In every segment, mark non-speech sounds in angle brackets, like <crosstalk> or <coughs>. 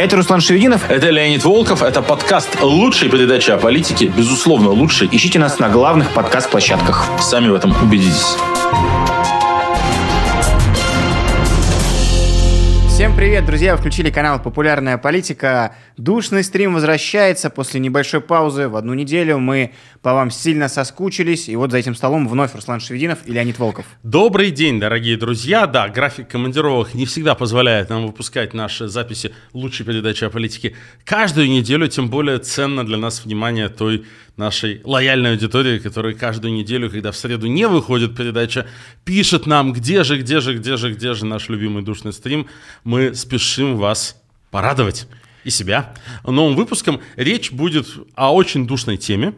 Это Руслан Шевединов. Это Леонид Волков. Это подкаст лучшей передачи о политике. Безусловно, лучший. Ищите нас на главных подкаст-площадках. Сами в этом убедитесь. Всем привет, друзья! Вы включили канал «Популярная политика». Душный стрим возвращается после небольшой паузы. В одну неделю мы по вам сильно соскучились. И вот за этим столом вновь Руслан Шевединов и Леонид Волков. Добрый день, дорогие друзья! Да, график командировок не всегда позволяет нам выпускать наши записи лучшей передачи о политике каждую неделю. Тем более ценно для нас внимание той нашей лояльной аудитории, которая каждую неделю, когда в среду не выходит передача, пишет нам, где же, где же, где же, где же наш любимый душный стрим. Мы спешим вас порадовать и себя. Новым выпуском речь будет о очень душной теме,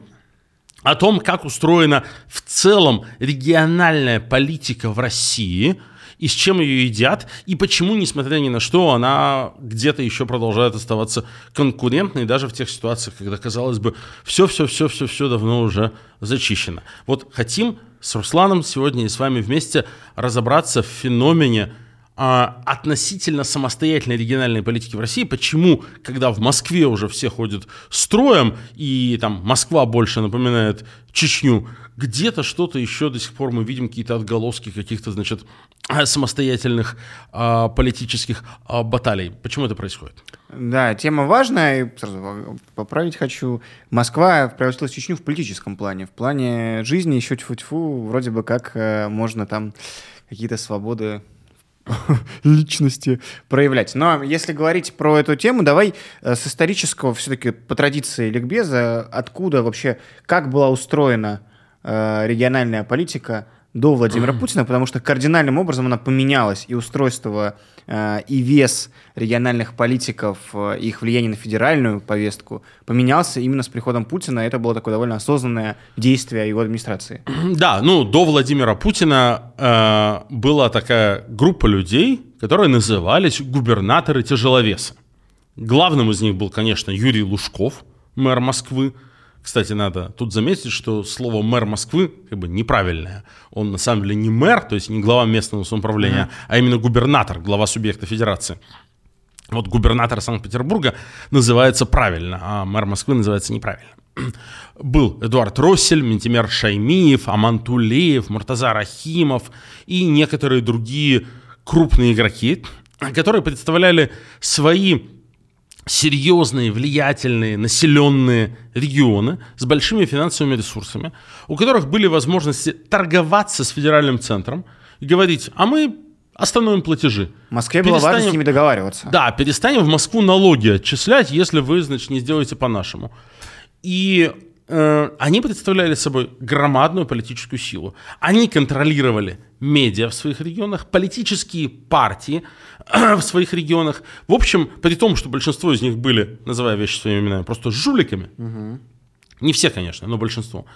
о том, как устроена в целом региональная политика в России – и с чем ее едят, и почему, несмотря ни на что, она где-то еще продолжает оставаться конкурентной, даже в тех ситуациях, когда, казалось бы, все-все-все-все-все давно уже зачищено. Вот хотим с Русланом сегодня и с вами вместе разобраться в феномене а, относительно самостоятельной региональной политики в России. Почему, когда в Москве уже все ходят строем, и там Москва больше напоминает Чечню, где-то что-то еще до сих пор мы видим какие-то отголоски каких-то, значит, самостоятельных а, политических а, баталий. Почему это происходит? Да, тема важная. И сразу поправить хочу. Москва превратилась в Чечню в политическом плане. В плане жизни еще тьфу-тьфу, вроде бы как э, можно там какие-то свободы <laughs> личности проявлять. Но если говорить про эту тему, давай э, с исторического все-таки по традиции ликбеза, откуда вообще, как была устроена э, региональная политика до Владимира Путина, потому что кардинальным образом она поменялась, и устройство, э, и вес региональных политиков, э, их влияние на федеральную повестку поменялся именно с приходом Путина. Это было такое довольно осознанное действие его администрации. <clears throat> Да, ну, до Владимира Путина э, была такая группа людей, которые назывались губернаторы-тяжеловесы. Главным из них был, конечно, Юрий Лужков, мэр Москвы, кстати, надо тут заметить, что слово мэр Москвы как бы неправильное. Он на самом деле не мэр, то есть не глава местного самоуправления, mm-hmm. а именно губернатор, глава субъекта федерации. Вот губернатор Санкт-Петербурга называется правильно, а мэр Москвы называется неправильно. <clears throat> Был Эдуард Россель, Ментимер Шаймиев, Аман Тулеев, Муртаза Рахимов и некоторые другие крупные игроки, которые представляли свои серьезные, влиятельные, населенные регионы с большими финансовыми ресурсами, у которых были возможности торговаться с федеральным центром и говорить, а мы остановим платежи. В Москве было важно с ними договариваться. Да, перестанем в Москву налоги отчислять, если вы, значит, не сделаете по-нашему. И Э, они представляли собой громадную политическую силу. Они контролировали медиа в своих регионах, политические партии <clears throat> в своих регионах. В общем, при том, что большинство из них были, называя вещи своими именами, просто жуликами. Угу. Не все, конечно, но большинство.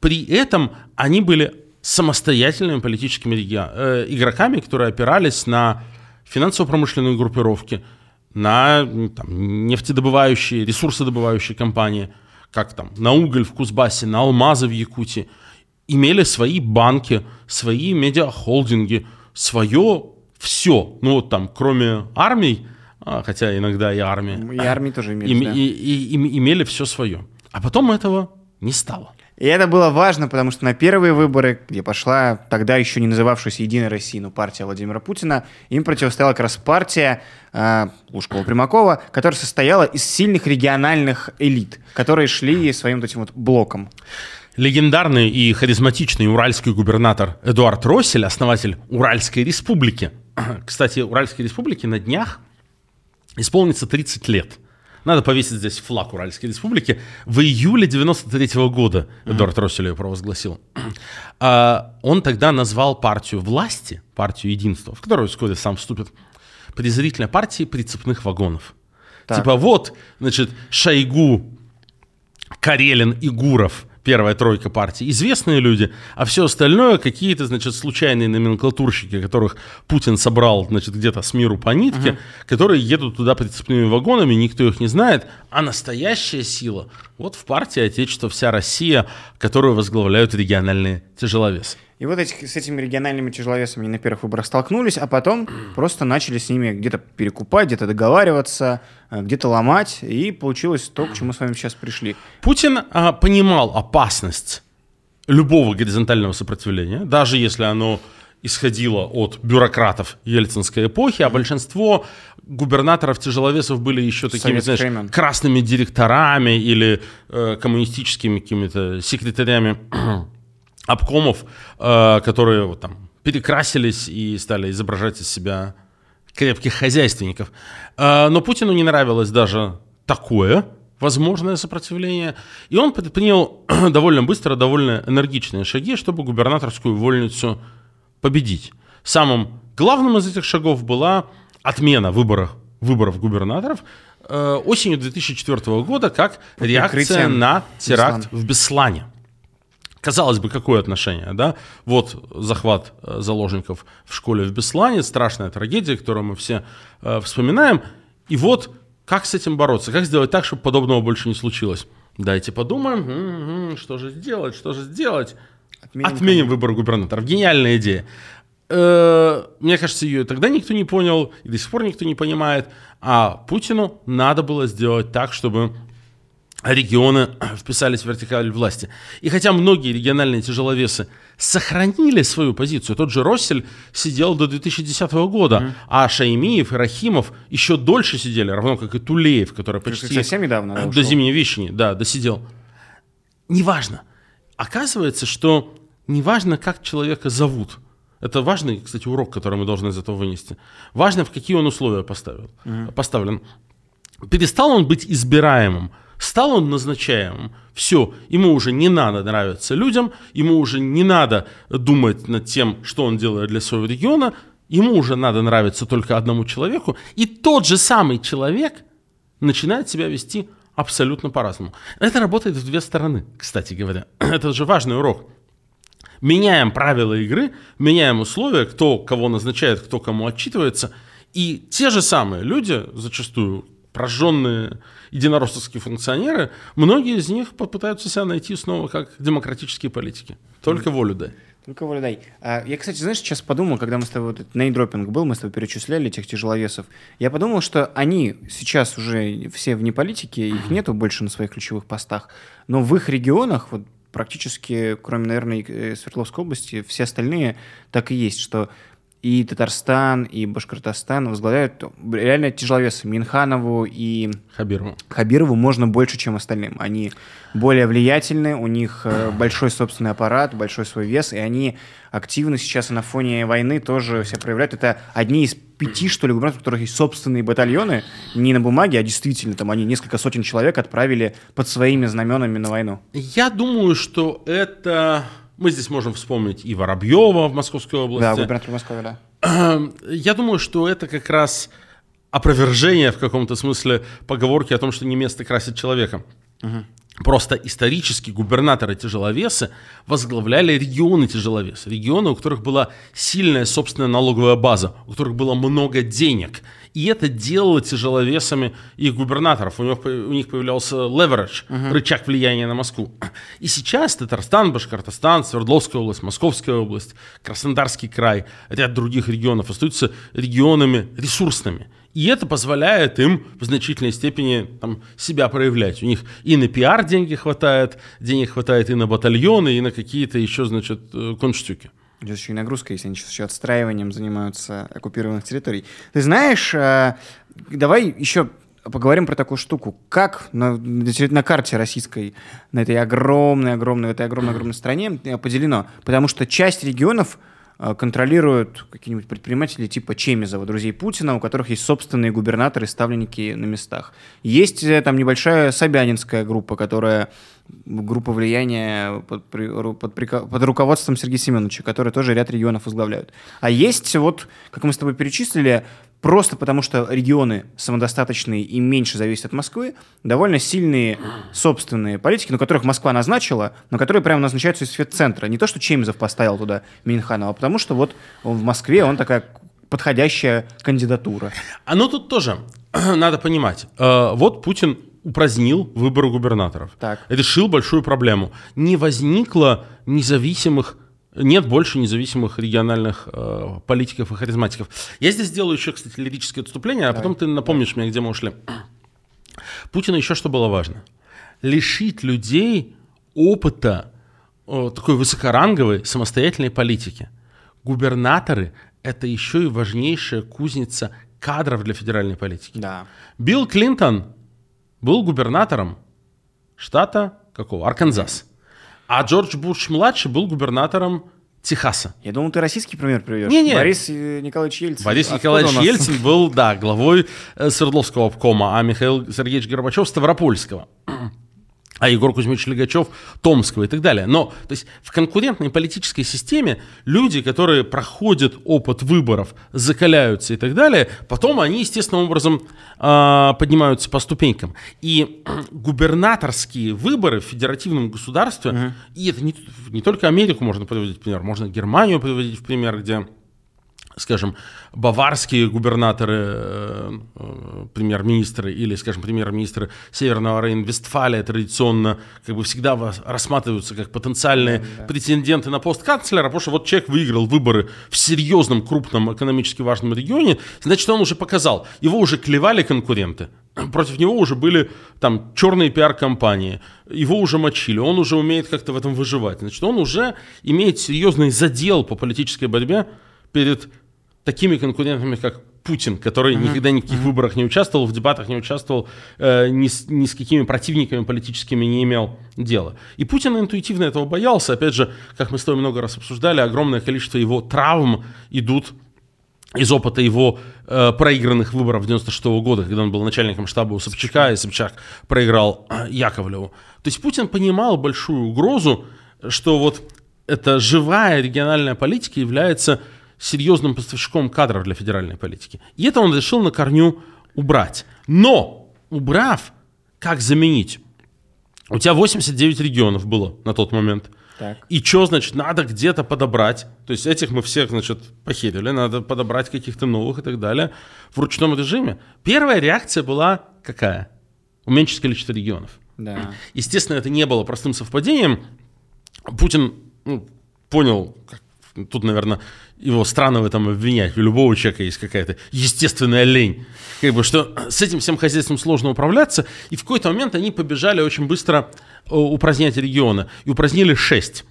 При этом они были самостоятельными политическими э, игроками, которые опирались на финансово-промышленные группировки, на там, нефтедобывающие, ресурсодобывающие компании – как там, на уголь в Кузбассе, на алмазы в Якутии, имели свои банки, свои медиахолдинги, свое все. Ну вот там, кроме армий, а, хотя иногда и армия. И армии тоже имели, им, да. и, и, и, имели все свое. А потом этого не стало. И это было важно, потому что на первые выборы, где пошла тогда еще не называвшаяся «Единая Россия», но партия Владимира Путина, им противостояла как раз партия э, Лужкова-Примакова, которая состояла из сильных региональных элит, которые шли своим вот этим вот блоком. Легендарный и харизматичный уральский губернатор Эдуард Россель, основатель Уральской республики. <clears throat> Кстати, Уральской республики на днях исполнится 30 лет. Надо повесить здесь флаг Уральской республики. В июле 93 -го года Эдуард. Россель ее провозгласил. А, он тогда назвал партию власти, партию единства, в которую вскоре сам вступит, презрительной партией прицепных вагонов. Так. Типа вот, значит, Шойгу, Карелин и Гуров – первая тройка партий, известные люди, а все остальное какие-то, значит, случайные номенклатурщики, которых Путин собрал, значит, где-то с миру по нитке, uh-huh. которые едут туда прицепными вагонами, никто их не знает, а настоящая сила вот в партии Отечество вся Россия, которую возглавляют региональные тяжеловесы. И вот этих, с этими региональными тяжеловесами на первых выборах столкнулись, а потом <clears throat> просто начали с ними где-то перекупать, где-то договариваться, э, где-то ломать, и получилось то, к чему мы с вами сейчас пришли. Путин а, понимал опасность любого горизонтального сопротивления, даже если оно исходило от бюрократов ельцинской эпохи, а большинство губернаторов-тяжеловесов были еще такими, знаешь, времен. красными директорами или э, коммунистическими какими-то секретарями <clears throat> обкомов, э, которые вот, там перекрасились и стали изображать из себя крепких хозяйственников. Э, но Путину не нравилось даже такое возможное сопротивление, и он предпринял <clears throat> довольно быстро, довольно энергичные шаги, чтобы губернаторскую вольницу победить. Самым главным из этих шагов была отмена выборов, выборов губернаторов э, осенью 2004 года как Под реакция на теракт Беслан. в Беслане. Казалось бы, какое отношение, да? Вот захват э, заложников в школе в Беслане, страшная трагедия, которую мы все э, вспоминаем. И вот как с этим бороться? Как сделать так, чтобы подобного больше не случилось? Дайте подумаем, м-м-м, что же сделать, что же сделать? Отменим, Отменим выбор губернаторов. Гениальная идея. Э, мне кажется, ее тогда никто не понял, и до сих пор никто не понимает. А Путину надо было сделать так, чтобы регионы <clears throat> вписались в вертикаль власти. И хотя многие региональные тяжеловесы сохранили свою позицию, тот же Россель сидел до 2010 года, mm-hmm. а Шаймиев и Рахимов еще дольше сидели, равно как и Тулеев, который почти совсем недавно да, до Зимней Вещини, да, досидел. Неважно. Оказывается, что неважно, как человека зовут. Это важный, кстати, урок, который мы должны из этого вынести. Важно, в какие он условия поставил, mm-hmm. поставлен. Перестал он быть избираемым Стал он назначаемым, все, ему уже не надо нравиться людям, ему уже не надо думать над тем, что он делает для своего региона, ему уже надо нравиться только одному человеку, и тот же самый человек начинает себя вести абсолютно по-разному. Это работает в две стороны, кстати говоря. <clears throat> Это же важный урок. Меняем правила игры, меняем условия, кто кого назначает, кто кому отчитывается, и те же самые люди, зачастую прожженные единороссовские функционеры, многие из них попытаются себя найти снова как демократические политики. Только волю дай. Только волю дай. А, я, кстати, знаешь, сейчас подумал, когда мы с тобой, вот этот нейдропинг был, мы с тобой перечисляли этих тяжеловесов, я подумал, что они сейчас уже все вне политики, их нету больше на своих ключевых постах, но в их регионах, вот практически, кроме, наверное, э, Свердловской области, все остальные так и есть, что и Татарстан, и Башкортостан возглавляют реально тяжеловесы. Минханову и Хабирову. Хабирову можно больше, чем остальным. Они более влиятельны, у них э, большой собственный аппарат, большой свой вес, и они активно сейчас на фоне войны тоже себя проявляют. Это одни из пяти, что ли, губернаторов, у которых есть собственные батальоны, не на бумаге, а действительно, там они несколько сотен человек отправили под своими знаменами на войну. Я думаю, что это мы здесь можем вспомнить и Воробьева в Московской области. Да, губернатор Москвы, да. Я думаю, что это как раз опровержение в каком-то смысле поговорки о том, что не место красит человека. Угу. Просто исторически губернаторы-тяжеловесы возглавляли регионы тяжеловесы. Регионы, у которых была сильная собственная налоговая база, у которых было много денег. И это делало тяжеловесами их губернаторов. У них, у них появлялся leverage, uh-huh. рычаг влияния на Москву. И сейчас Татарстан, Башкортостан, Свердловская область, Московская область, Краснодарский край, ряд других регионов остаются регионами ресурсными. И это позволяет им в значительной степени там, себя проявлять. У них и на пиар деньги хватает, денег хватает и на батальоны, и на какие-то еще, значит, э, конштюки. Идет еще и нагрузка, если они сейчас еще отстраиванием занимаются оккупированных территорий. Ты знаешь, э, давай еще поговорим про такую штуку. Как на, на карте российской, на этой огромной, огромной, в этой огромной, огромной стране э, поделено? Потому что часть регионов – контролируют какие-нибудь предприниматели типа Чемизова, друзей Путина, у которых есть собственные губернаторы, ставленники на местах. Есть э, там небольшая Собянинская группа, которая группа влияния под, под, под руководством Сергея Семеновича, которые тоже ряд регионов возглавляют. А есть вот, как мы с тобой перечислили, просто потому что регионы самодостаточные и меньше зависят от Москвы, довольно сильные собственные политики, на которых Москва назначила, но которые прямо назначаются из центра. Не то, что Чемизов поставил туда Минханова, а потому что вот в Москве он такая подходящая кандидатура. А ну тут тоже <clears throat> надо понимать. Э, вот Путин упразднил выборы губернаторов. Так. Решил большую проблему. Не возникло независимых нет больше независимых региональных э, политиков и харизматиков. Я здесь сделаю еще, кстати, лирическое отступление, а потом ты напомнишь мне, где мы ушли. Путину еще что было важно? Лишить людей опыта э, такой высокоранговой самостоятельной политики. Губернаторы – это еще и важнейшая кузница кадров для федеральной политики. Да. Билл Клинтон был губернатором штата какого? Арканзас. А Джордж Буш-младший был губернатором Техаса. Я думал, ты российский пример приведешь. Не-не. Борис э, Николаевич Ельцин. Борис Откуда Николаевич? Ельцин был, да, главой э, Свердловского обкома, а Михаил Сергеевич Горбачев Ставропольского. А Егор Кузьмич Легачев Томского и так далее. Но то есть, в конкурентной политической системе люди, которые проходят опыт выборов, закаляются и так далее, потом они естественным образом э, поднимаются по ступенькам. И <clears throat> губернаторские выборы в федеративном государстве, и это не, не только Америку можно приводить в пример, можно Германию приводить в пример, где скажем, баварские губернаторы, э, э, премьер-министры или, скажем, премьер-министры Северного Рейн-Вестфалия традиционно как бы всегда рассматриваются как потенциальные претенденты на пост канцлера, потому что вот человек выиграл выборы в серьезном, крупном, экономически важном регионе, значит, он уже показал, его уже клевали конкуренты, <clears throat> против него уже были там черные пиар-компании, его уже мочили, он уже умеет как-то в этом выживать. Значит, он уже имеет серьезный задел по политической борьбе перед такими конкурентами, как Путин, который никогда ни в каких выборах не участвовал, в дебатах не участвовал, э, ни, с, ни с какими противниками политическими не имел дела. И Путин интуитивно этого боялся. Опять же, как мы с тобой много раз обсуждали, огромное количество его травм идут из опыта его э, проигранных выборов 96 года, когда он был начальником штаба у Собчака, и Собчак проиграл э, Яковлеву. То есть Путин понимал большую угрозу, что вот эта живая региональная политика является серьезным поставщиком кадров для федеральной политики. И это он решил на корню убрать. Но, убрав, как заменить? У тебя 89 регионов было на тот момент. Так. И что, значит, надо где-то подобрать. То есть этих мы всех, значит, похерили, надо подобрать каких-то новых и так далее в ручном режиме. Первая реакция была какая? Уменьшить количество регионов. Да. Естественно, это не было простым совпадением. Путин ну, понял, как- тут, наверное, его странно в этом обвинять. У любого человека есть какая-то естественная лень. Как бы, что с этим всем хозяйством сложно управляться. И в какой-то момент они побежали очень быстро э, упразднять регионы. И упразднили шесть.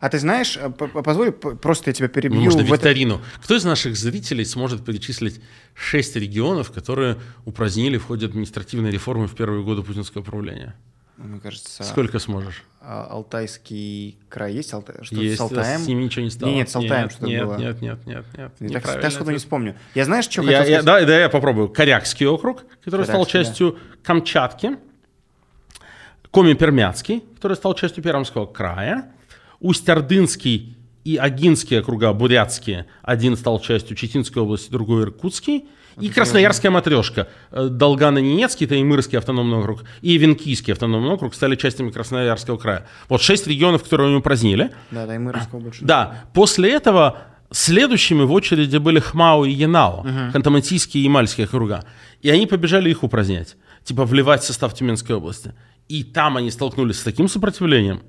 А ты знаешь, э, позволь, просто я тебя перебью. Можно в это- викторину. Кто из наших зрителей сможет перечислить шесть регионов, которые упразднили в ходе административной реформы в первые годы путинского правления? Мне кажется, Сколько сможешь? А, Алтайский край есть? Алта- Что Есть, с Алтаем? с ними ничего не стало. Нет, с Алтаем нет, что-то нет, было. Нет, нет, нет, нет. Я так, так сходу не вспомню. Я знаешь, что Я- хотел я- сказать? да, да, я попробую. Корякский округ, который стал Корякский, да. частью Камчатки. Коми-Пермяцкий, который стал частью Пермского края. Усть-Ордынский и Агинские округа, бурятские. Один стал частью Читинской области, другой Иркутский. И Красноярская матрешка. Э, Долгано-Ненецкий, Таимырский автономный округ, и Венкийский автономный округ стали частями Красноярского края. Вот шесть регионов, которые они упразднили. Да, Таймыровского больше. Да, после этого следующими в очереди были Хмао и Янао, Ханты-Мансийские и Ямальские округа. И они побежали их упразднять, типа вливать в состав Тюменской области. И там они столкнулись с таким сопротивлением.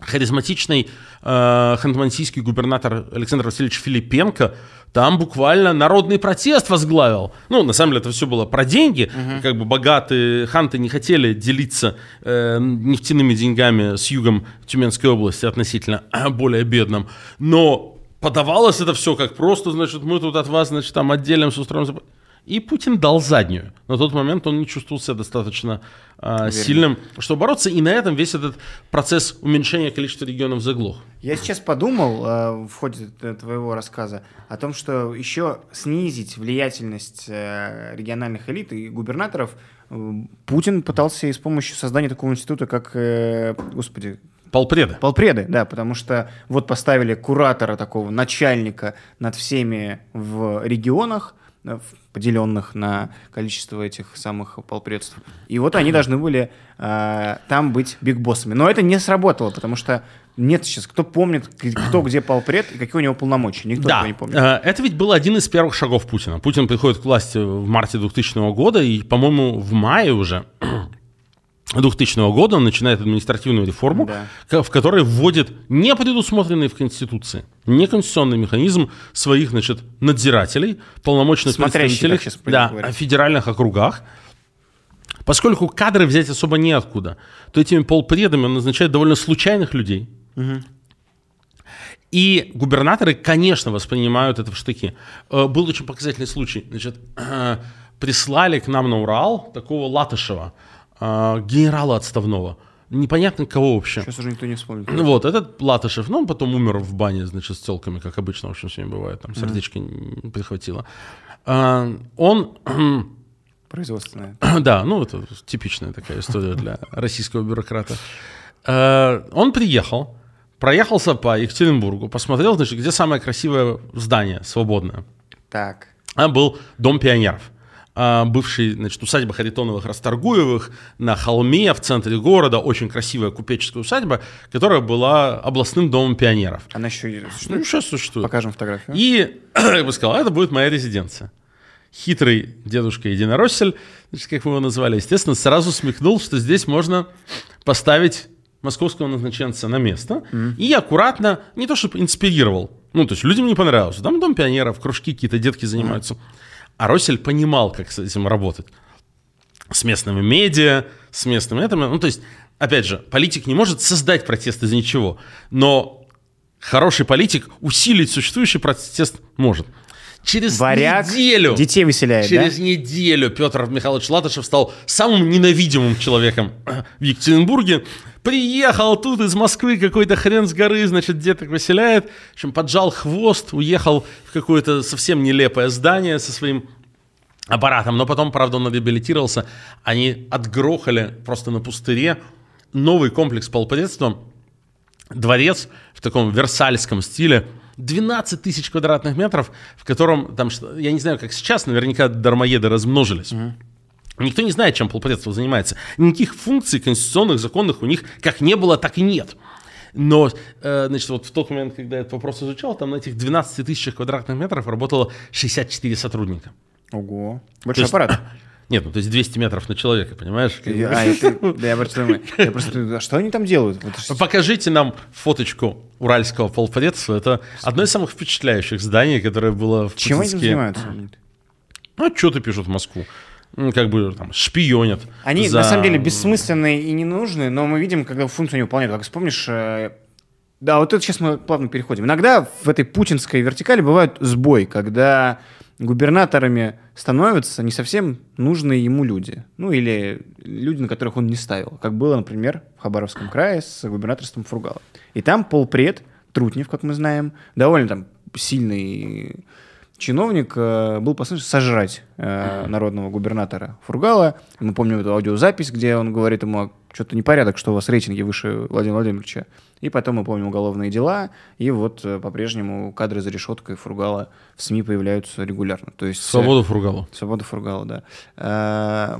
Харизматичный э, ханты-мансийский губернатор Александр Васильевич Филипенко там буквально народный протест возглавил. Ну, на самом деле, это все было про деньги. Как бы богатые ханты не хотели делиться э, нефтяными деньгами с югом Тюменской области относительно э, более бедным. Но подавалось это все как просто, значит, мы тут от вас, значит, там отделимся, устроим... И Путин дал заднюю. На тот момент он не чувствовал себя достаточно а, сильным, чтобы бороться. И на этом весь этот процесс уменьшения количества регионов заглох. Я сейчас подумал э, в ходе твоего рассказа о том, что еще снизить влиятельность э, региональных элит и губернаторов э, Путин пытался и с помощью создания такого института, как, э, господи, Полпреда. Полпреды, да, потому что вот поставили куратора такого, начальника над всеми в регионах, э, поделенных на количество этих самых полпредств. И вот они должны были э, там быть бигбоссами. Но это не сработало, потому что нет сейчас, кто помнит, кто где полпред и какие у него полномочия. Никто Да, этого не помнит. э, это ведь был один из первых шагов Путина. Путин приходит к власти в марте 2000 года, и, по-моему, в мае уже 2000 года он начинает административную реформу, Да. в которой вводит не предусмотренный в Конституции, не конституционный механизм своих, значит, надзирателей, полномочных Смотрящих, представителей да, говорят. о федеральных округах. Поскольку кадры взять особо неоткуда, то этими полпредами он назначает довольно случайных людей. И губернаторы, конечно, воспринимают это в штыки. Э, Был очень показательный случай. Значит, <clears throat> прислали к нам на Урал такого Латышева, э, генерала отставного. Непонятно кого вообще. Сейчас уже никто не вспомнит. Ну вот, этот Латышев, ну, он потом умер в бане, значит, с телками, как обычно, в общем, с ними бывает, там сердечко не прихватило. А, Он, <clears throat> Производственное. <clears throat> да, ну, это типичная такая история для российского бюрократа. А, Он приехал, проехался по Екатеринбургу, посмотрел, значит, где самое красивое здание, свободное. Так. А был Дом пионеров. А, Бывший, значит, усадьба Харитоновых Расторгуевых на холме в центре города, очень красивая купеческая усадьба, которая была областным домом пионеров. Она еще и Ну, существует? сейчас существует. Покажем фотографию. И, <clears throat> я бы сказал, это будет моя резиденция. Хитрый дедушка Единороссель, значит, как мы его назвали, естественно, сразу смекнул, что здесь можно поставить московского назначенца на место и аккуратно, не то чтобы инспирировал, ну, то есть людям не понравилось, там дом пионеров, кружки какие-то, детки занимаются. А Россель понимал, как с этим работать. С местными медиа, с местными этим. Ну, то есть, опять же, политик не может создать протест из ничего, но хороший политик усилить существующий протест может. Через Варяг неделю, детей выселяет, через неделю Петр Михайлович Латышев стал самым ненавидимым человеком в Екатеринбурге. Приехал тут из Москвы какой-то хрен с горы, значит, деток выселяет. В общем, поджал хвост, уехал в какое-то совсем нелепое здание со своим аппаратом. Но потом, правда, он реабилитировался. Они отгрохали просто на пустыре новый комплекс полпредства, дворец в таком версальском стиле, 12 тысяч квадратных метров, в котором, там, я не знаю, как сейчас, наверняка дармоеды размножились. Никто не знает, чем полпредство занимается. Никаких функций конституционных, законных у них как не было, так и нет. Но, э, значит, вот в тот момент, когда я этот вопрос изучал, там на этих 12 тысячах квадратных метров работало 64 сотрудника. Ого. То Большой есть- аппарат. <coughs> Нет, ну то есть 200 метров на человека, понимаешь? А, это- да, я обратил внимание. Я просто, а что они там делают? Вот Покажите нам фоточку уральского полпредства. Это одно из самых впечатляющих зданий, которое было в Чем они там путинские- занимаются? Ну, что-то пишут в Москву. Ну, Как бы там шпионят. Они за- на самом деле бессмысленные и ненужные, но мы видим, когда функцию они выполняют. Как вспомнишь, э, да, вот это сейчас мы плавно переходим. Иногда в этой путинской вертикали бывает сбой, когда губернаторами становятся не совсем нужные ему люди. Ну, или люди, на которых он не ставил. Как было, например, в Хабаровском крае с губернаторством Фургала. И там полпред, Трутнев, как мы знаем, довольно там сильный чиновник э, был послан сожрать э, народного губернатора Фургала. Мы помним эту аудиозапись, где он говорит ему, что-то непорядок, что у вас рейтинги выше Владимира Владимировича. И потом мы помним уголовные дела, и вот э, по-прежнему кадры за решеткой Фургала в СМИ появляются регулярно. То есть, э, Свободу Фургалу. Свобода Фургала, да. Э,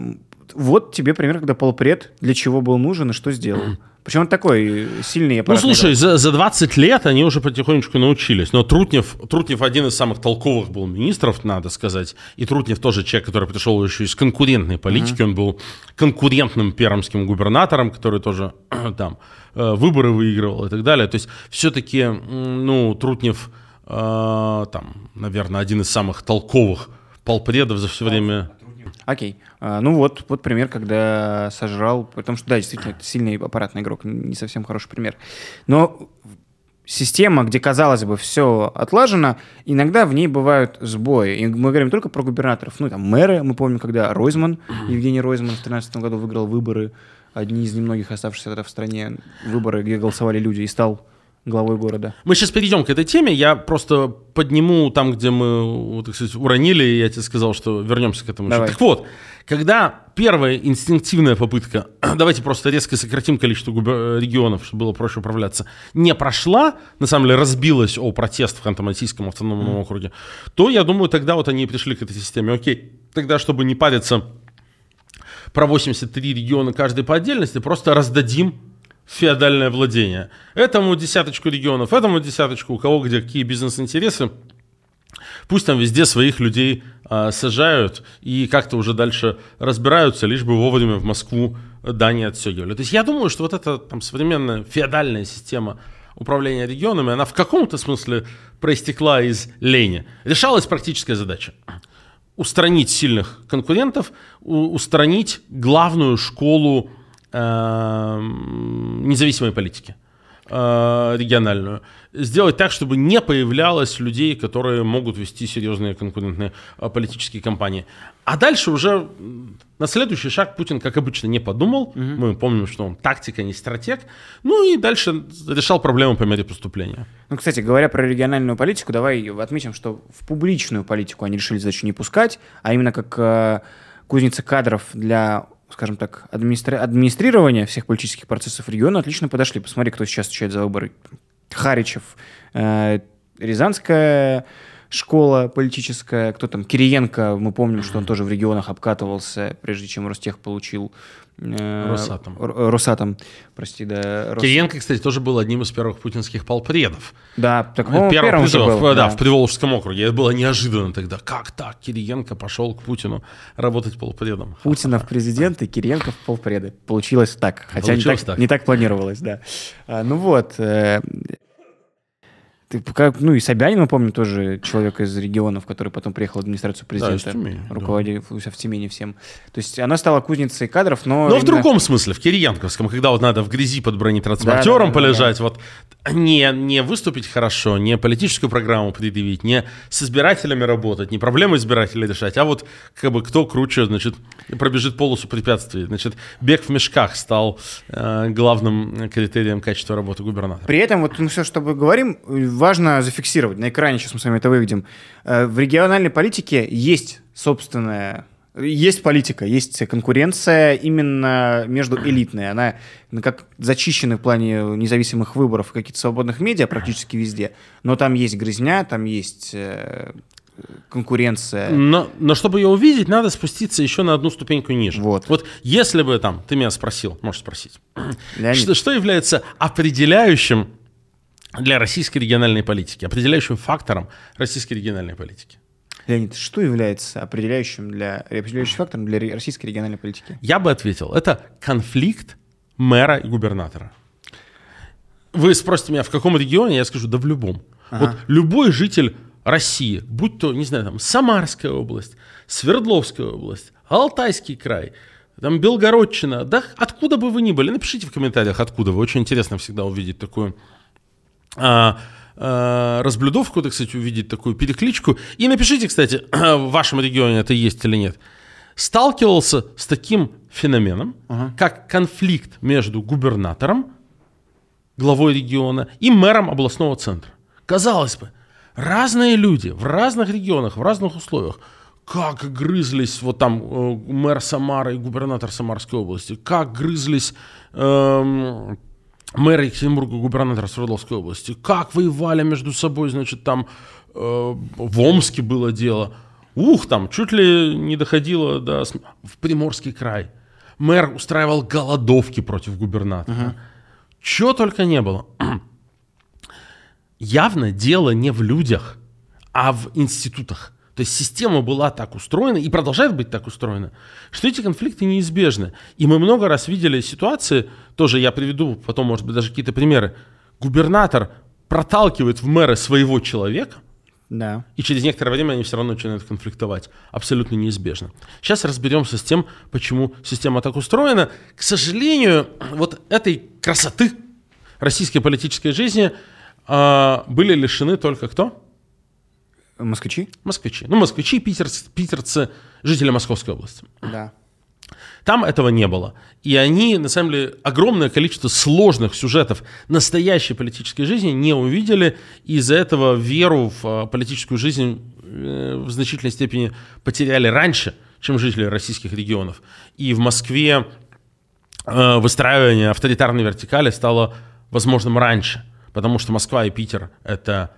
Вот тебе пример, когда полпред для чего был нужен и что сделал. <clears throat> Причем он такой сильный Ну, аппарат. слушай, за, за 20 лет они уже потихонечку научились. Но Трутнев, Трутнев один из самых толковых был министров, надо сказать. И Трутнев тоже человек, который пришел еще из конкурентной политики. Он был конкурентным пермским губернатором, который тоже <clears throat> там э, выборы выигрывал и так далее. То есть все-таки, ну, Трутнев э, там, наверное, один из самых толковых полпредов за все время. Окей. А, ну вот, вот пример, когда сожрал, потому что, да, действительно, это сильный аппаратный игрок, не совсем хороший пример. Но система, где, казалось бы, все отлажено, иногда в ней бывают сбои. И мы говорим только про губернаторов. Ну, там, мэры, мы помним, когда Ройзман, Евгений Ройзман в 2013 году выиграл выборы, одни из немногих оставшихся тогда в стране выборы, где голосовали люди, и стал главой города. Мы сейчас перейдем к этой теме. Я просто подниму там, где мы, так сказать, уронили, и я тебе сказал, что вернемся к этому. Давай. Так вот, когда первая инстинктивная попытка, <clears throat> давайте просто резко сократим количество губер- регионов, чтобы было проще управляться, не прошла, на самом деле разбилась о протест в Ханты-Мансийском автономном округе, то, я думаю, тогда вот они и пришли к этой системе. Окей, тогда, чтобы не париться про 83 региона каждый по отдельности, просто раздадим феодальное владение. Этому десяточку регионов, этому десяточку, у кого где какие бизнес-интересы. Пусть там везде своих людей э, сажают и как-то уже дальше разбираются, лишь бы вовремя в Москву дани отстегивали. То есть я думаю, что вот эта там современная феодальная система управления регионами, она в каком-то смысле проистекла из лени. Решалась практическая задача. Устранить сильных конкурентов, устранить главную школу э, независимой политики э, региональную сделать так, чтобы не появлялось людей, которые могут вести серьезные конкурентные а, политические кампании. А дальше уже на следующий шаг Путин, как обычно, не подумал. Угу. Мы помним, что он тактика, не стратег. Ну и дальше решал проблему по мере поступления. Ну, кстати, говоря про региональную политику, давай отметим, что в публичную политику они решили задачу не пускать, а именно как э, кузница кадров для скажем так, администри... администрирования всех политических процессов региона отлично подошли. Посмотри, кто сейчас отвечает за выборы Харичев, э, Рязанская школа политическая, кто там, Кириенко, мы помним, что он тоже в регионах обкатывался, прежде чем Ростех получил э, Росатом. Росатом, прости, да. Рос... Кириенко, кстати, тоже был одним из первых путинских полпредов. Да, так, по первым призывов, был, да, да, в Приволжском округе. Это было неожиданно тогда. Как так? Кириенко пошел к Путину работать полпредом. Путина в <laughs> президенты, Кириенко в полпреды. Получилось так, хотя Получилось не, так, так. не так планировалось, да. А, ну вот, э, ты, как, ну и Собянин, мы помним, тоже человек из регионов, который потом приехал в администрацию президента, да, руководил да. в Тюмени всем. То есть она стала кузницей кадров, но... Но именно... в другом смысле, в Кириенковском, когда вот надо в грязи под бронетранспортером да, да, полежать, да, вот не, не выступить хорошо, не политическую программу предъявить, не с избирателями работать, не проблемы избирателей решать, а вот как бы кто круче, значит, пробежит полосу препятствий. Значит, бег в мешках стал э, главным критерием качества работы губернатора. При этом вот мы все, что мы говорим, важно зафиксировать. На экране сейчас мы с вами это выведем. Э, в региональной политике есть собственная есть политика, есть конкуренция именно между элитной. Она как зачищена в плане независимых выборов каких-то свободных медиа практически везде. Но там есть грызня, там есть э, конкуренция. Но, но чтобы ее увидеть, надо спуститься еще на одну ступеньку ниже. Вот. Вот если бы там, ты меня спросил, можешь спросить, что, что является определяющим для российской региональной политики, определяющим фактором российской региональной политики? Леонид, что является определяющим, для, определяющим фактором для российской региональной политики? Я бы ответил, это конфликт мэра и губернатора. Вы спросите меня, в каком регионе, я скажу, да в любом. Ага. Вот любой житель России, будь то, не знаю, там, Самарская область, Свердловская область, Алтайский край, там, Белгородчина, да откуда бы вы ни были, напишите в комментариях, откуда вы, очень интересно всегда увидеть такую разблюдовку, так сказать, увидеть такую перекличку. И напишите, кстати, <clears throat> в вашем регионе это есть или нет. Сталкивался с таким феноменом, ага. как конфликт между губернатором, главой региона, и мэром областного центра. Казалось бы, разные люди в разных регионах, в разных условиях, как грызлись вот там э, мэр Самары и губернатор Самарской области, как грызлись э, мэр Екатеринбурга, губернатор Свердловской области, как воевали между собой, значит, там э, в Омске было дело. Ух, там чуть ли не доходило до... В Приморский край. Мэр устраивал голодовки против губернатора. Угу. Чего только не было. Явно дело не в людях, а в институтах. То есть система была так устроена и продолжает быть так устроена, что эти конфликты неизбежны. И мы много раз видели ситуации, тоже я приведу потом, может быть, даже какие-то примеры. Губернатор проталкивает в мэра своего человека, да. И через некоторое время они все равно начинают конфликтовать. Абсолютно неизбежно. Сейчас разберемся с тем, почему система так устроена. К сожалению, вот этой красоты российской политической жизни э, были лишены только кто? Москвичи? Москвичи. Ну, москвичи, питерцы, питерцы, жители Московской области. Да. Там этого не было. И они, на самом деле, огромное количество сложных сюжетов настоящей политической жизни не увидели, и из-за этого веру в а, политическую жизнь э, в значительной степени потеряли раньше, чем жители российских регионов. И в Москве э, выстраивание авторитарной вертикали стало возможным раньше, потому что Москва и Питер — это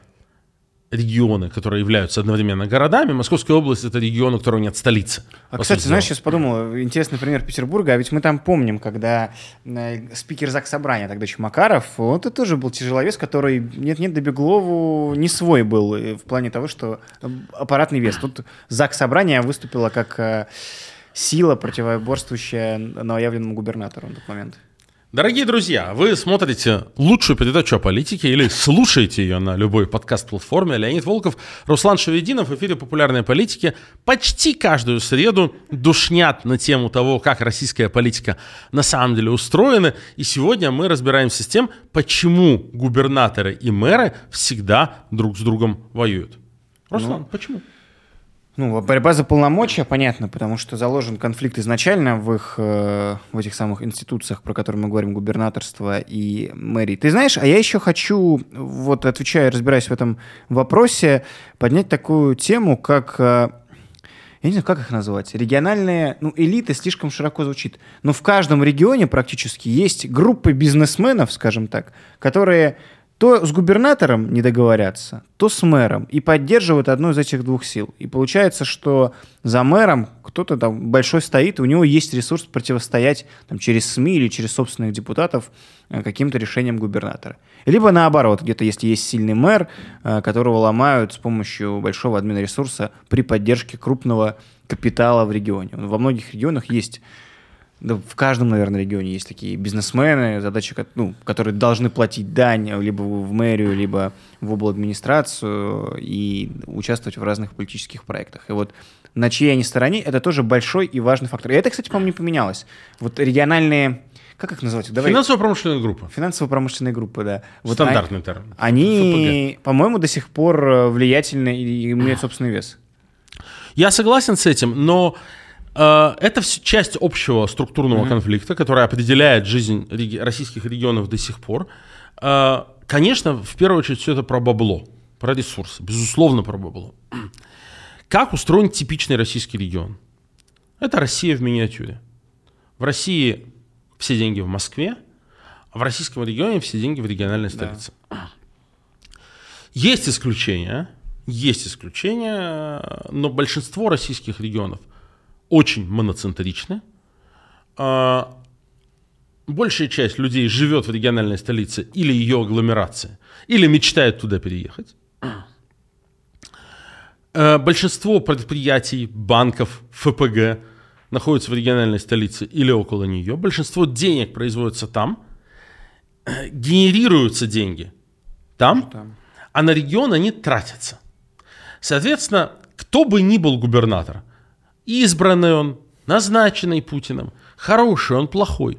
регионы, которые являются одновременно городами. Московская область — это регион, у которого нет столицы. А, кстати, знаешь, сейчас подумал, интересный пример Петербурга, а ведь мы там помним, когда э, спикер ЗАГС Собрания, тогда еще Макаров, вот это тоже был тяжеловес, который нет-нет, до Беглову не свой был э, в плане того, что э, аппаратный вес. Тут ЗАГС Собрания выступила как сила, противоборствующая новоявленному губернатору на тот момент. Дорогие друзья, вы смотрите лучшую передачу о политике или слушаете ее на любой подкаст-платформе. Леонид Волков, Руслан Шевединов в эфире популярной политики. Почти каждую среду душнят на тему того, как российская политика на самом деле устроена. И сегодня мы разбираемся с тем, почему губернаторы и мэры всегда друг с другом воюют. Руслан, ну, почему? Ну, борьба за полномочия, понятно, потому что заложен конфликт изначально в их, э, в этих самых институциях, про которые мы говорим, губернаторство и мэрии. Ты знаешь, а я еще хочу, вот отвечая, разбираясь в этом вопросе, поднять такую тему, как э, я не знаю, как их называть, региональные, ну, элиты слишком широко звучит, но в каждом регионе практически есть группы бизнесменов, скажем так, которые то с губернатором не договорятся, то с мэром и поддерживают одну из этих двух сил. И получается, что за мэром кто-то там большой стоит, и у него есть ресурс противостоять там, через СМИ или через собственных депутатов э, каким-то решениям губернатора. Либо наоборот, где-то если есть сильный мэр, э, которого ломают с помощью большого админресурса при поддержке крупного капитала в регионе. Во многих регионах есть да, в каждом, наверное, регионе есть такие бизнесмены, задачи, ну, которые должны платить дань либо в мэрию, либо в администрацию и участвовать в разных политических проектах. И вот на чьей они стороне, это тоже большой и важный фактор. И это, кстати, по-моему, не поменялось. Вот региональные как их называть? Давай. Финансово-промышленная группа. Финансово-промышленная группа, да. Вот Стандартный термин. Они, по-моему, до сих пор влиятельны и имеют собственный вес. Я согласен с этим, но Э, это все часть общего структурного mm-hmm. конфликта, который определяет жизнь реги- российских регионов до сих пор. Э, конечно, в первую очередь все это про бабло, про ресурсы, безусловно про бабло. <clears throat> Как устроен типичный российский регион? Это Россия в миниатюре. В России все деньги в Москве, а в российском регионе все деньги в региональной столице. Да. <clears throat> Есть исключения, есть исключения, но большинство российских регионов – очень моноцентричны. А, большая часть людей живет в региональной столице или ее агломерации, или мечтает туда переехать. А, большинство предприятий, банков, ФПГ находятся в региональной столице или около нее. Большинство денег производится там. Генерируются деньги там, там. а на регион они тратятся. Соответственно, кто бы ни был губернатор, Избранный он, назначенный Путиным, хороший он, плохой.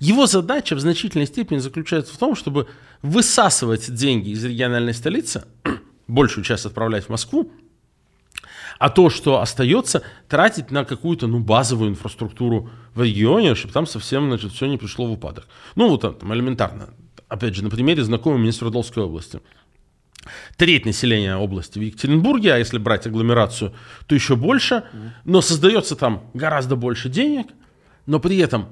Его задача в значительной степени заключается в том, чтобы высасывать деньги из региональной столицы, <clears throat> большую часть отправлять в Москву, а то, что остается, тратить на какую-то ну, базовую инфраструктуру в регионе, чтобы там совсем значит, все не пришло в упадок. Ну, вот там элементарно. Опять же, на примере знакомого министра Рудолской области – треть населения области в Екатеринбурге, а если брать агломерацию, то еще больше, но создается там гораздо больше денег, но при этом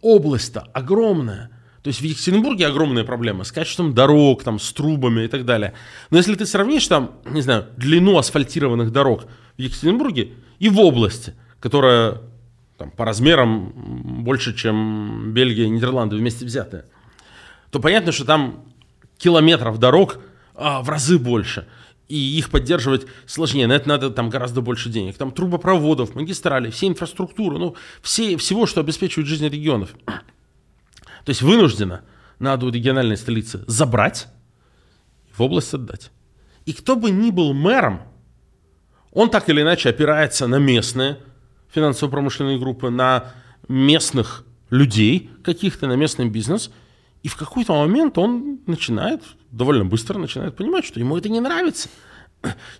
область-то огромная. То есть в Екатеринбурге огромная проблема с качеством дорог, там, с трубами и так далее. Но если ты сравнишь там, не знаю, длину асфальтированных дорог в Екатеринбурге и в области, которая там, по размерам больше, чем Бельгия и Нидерланды вместе взятые, то понятно, что там километров дорог – а, в разы больше. И их поддерживать сложнее. На это надо там гораздо больше денег. Там трубопроводов, магистрали, все инфраструктуры, ну, все, всего, что обеспечивает жизнь регионов. То есть вынуждено надо у региональной столицы забрать, в область отдать. И кто бы ни был мэром, он так или иначе опирается на местные финансово-промышленные группы, на местных людей каких-то, на местный бизнес. И в какой-то момент он начинает довольно быстро начинает понимать, что ему это не нравится.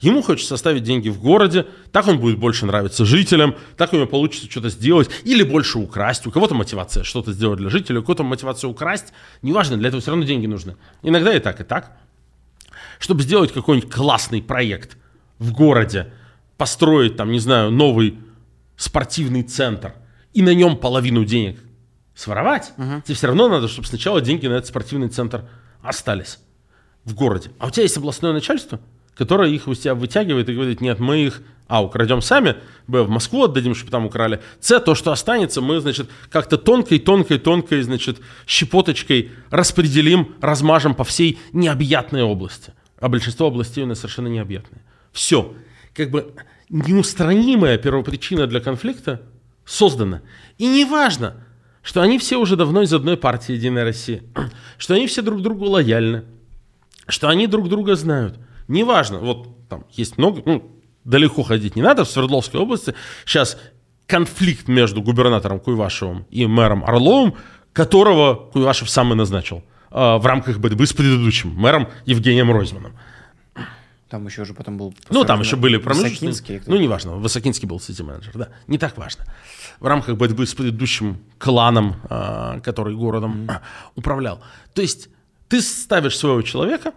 Ему хочется оставить деньги в городе, так он будет больше нравиться жителям, так у него получится что-то сделать, или больше украсть. У кого-то мотивация что-то сделать для жителей, у кого-то мотивация украсть. Неважно, для этого все равно деньги нужны. Иногда и так, и так. Чтобы сделать какой-нибудь классный проект в городе, построить там, не знаю, новый спортивный центр, и на нем половину денег своровать, uh-huh. тебе все равно надо, чтобы сначала деньги на этот спортивный центр остались в городе, а у тебя есть областное начальство, которая их у себя вытягивает и говорит, нет, мы их а, украдем сами, б, в Москву отдадим, чтобы там украли, с, то, что останется, мы, значит, как-то тонкой, тонкой, тонкой, значит, щепоточкой распределим, размажем по всей необъятной области. А большинство областей у нас совершенно необъятные. Все. Как бы неустранимая первопричина для конфликта создана. И неважно, что они все уже давно из одной партии Единая Россия, <clears throat> что они все друг другу лояльны, что они друг друга знают. Неважно, вот там есть много, ну, далеко ходить не надо, в Свердловской области сейчас конфликт между губернатором Куйвашевым и мэром Орловым, которого Куйвашев сам и назначил э, в рамках борьбы с предыдущим мэром Евгением Ройзманом. Там еще же потом был... Ну, там еще были промышленные... Ну, неважно, Высокинский был сити-менеджер, да, не так важно. В рамках борьбы с предыдущим кланом, э, который городом mm-hmm. управлял. То есть ты ставишь своего человека,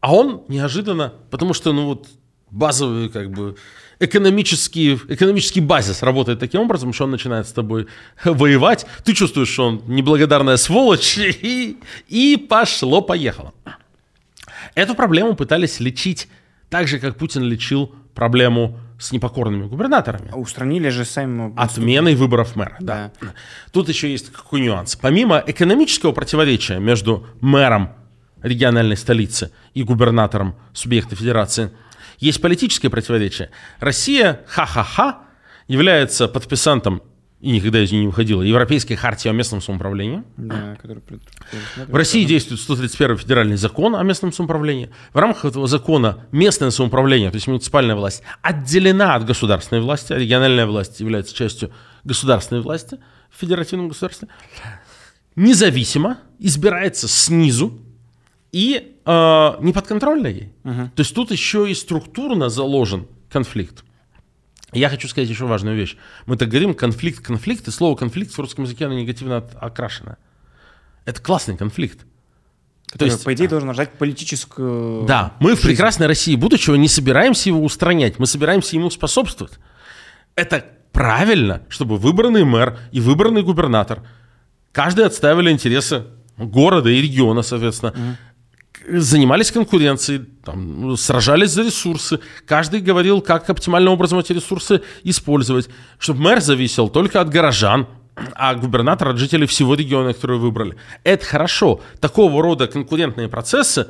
а он неожиданно, потому что, ну вот, базовый, как бы, экономический, экономический базис работает таким образом, что он начинает с тобой воевать, ты чувствуешь, что он неблагодарная сволочь, <laughs> и, и пошло-поехало. Эту проблему пытались лечить так же, как Путин лечил проблему с непокорными губернаторами. А устранили же сами... Отменой выборов мэра, да. да. Тут еще есть какой нюанс. Помимо экономического противоречия между мэром региональной столицы и губернатором субъекта федерации – есть политическое противоречие. Россия, ха-ха-ха, является подписантом и никогда из нее не выходила, Европейской хартии о местном самоуправлении. Да, который... В России действует 131 федеральный закон о местном самоуправлении. В рамках этого закона местное самоуправление, то есть муниципальная власть, отделена от государственной власти, а региональная власть является частью государственной власти в федеративном государстве. Независимо избирается снизу и э, не подконтрольна ей. Угу. То есть тут еще и структурно заложен конфликт. Я хочу сказать еще важную вещь. Мы так говорим конфликт, конфликт, и слово конфликт в русском языке оно негативно окрашено. Это классный конфликт. Который, То есть, по идее, должен рождать политическую... Да, мы жизнь. в прекрасной России будущего не собираемся его устранять, мы собираемся ему способствовать. Это правильно, чтобы выбранный мэр и выбранный губернатор каждый отстаивали интересы города и региона, соответственно. Угу занимались конкуренцией, там, сражались за ресурсы. Каждый говорил, как оптимальным образом эти ресурсы использовать. Чтобы мэр зависел только от горожан, а губернатор от жителей всего региона, который выбрали. Это хорошо. Такого рода конкурентные процессы,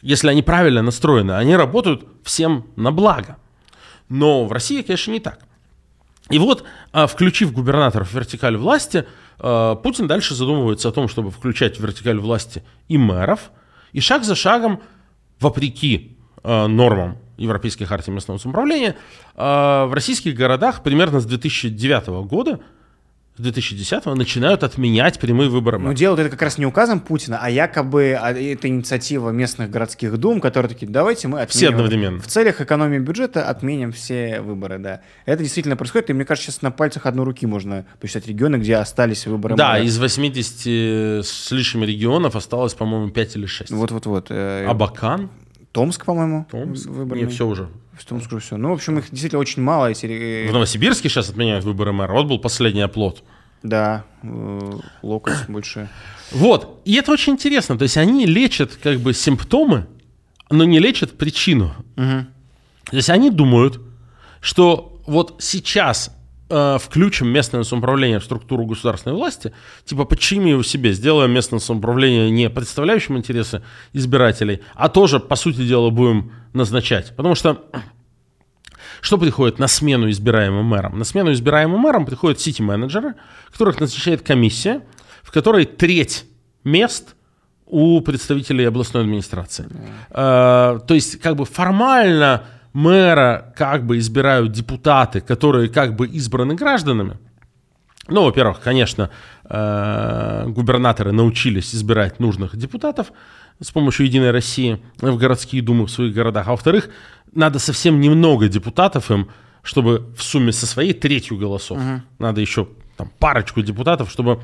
если они правильно настроены, они работают всем на благо. Но в России, конечно, не так. И вот, а, включив губернаторов в вертикаль власти, а, Путин дальше задумывается о том, чтобы включать в вертикаль власти и мэров – и шаг за шагом, вопреки э, нормам Европейской хартии местного самоуправления, э, в российских городах примерно с 2009 года 2010-го начинают отменять прямые выборы. Ну, делают это как раз не указом Путина, а якобы а, это инициатива местных городских дум, которые такие, давайте мы отменим. Все одновременно. В целях экономии бюджета отменим все выборы, да. Это действительно происходит, и мне кажется, сейчас на пальцах одной руки можно посчитать регионы, где остались выборы. Да, мэра. из 80 с лишним регионов осталось, по-моему, 5 или 6. Вот-вот-вот. Э, Абакан? Томск, по-моему. Томск? Выборный. Не, все уже. В Томск уже все. Ну, в общем, их действительно очень мало. Если... В Новосибирске сейчас отменяют выборы мэра. Вот был последний оплот. Да, э, локоть больше. Вот, и это очень интересно. То есть они лечат как бы симптомы, но не лечат причину. Угу. То есть они думают, что вот сейчас э, включим местное самоуправление в структуру государственной власти, типа починим его себе, сделаем местное самоуправление не представляющим интересы избирателей, а тоже, по сути дела, будем назначать. Потому что что приходит на смену избираемым мэрам? На смену избираемым мэрам приходят сити-менеджеры, которых назначает комиссия, в которой треть мест у представителей областной администрации. Mm. то есть, как бы формально мэра как бы избирают депутаты, которые как бы избраны гражданами. Ну, во-первых, конечно, э, губернаторы научились избирать нужных депутатов с помощью Единой России в городские думы в своих городах. А во-вторых, надо совсем немного депутатов им, чтобы в сумме со своей третью голосов. Угу. Надо еще там, парочку депутатов, чтобы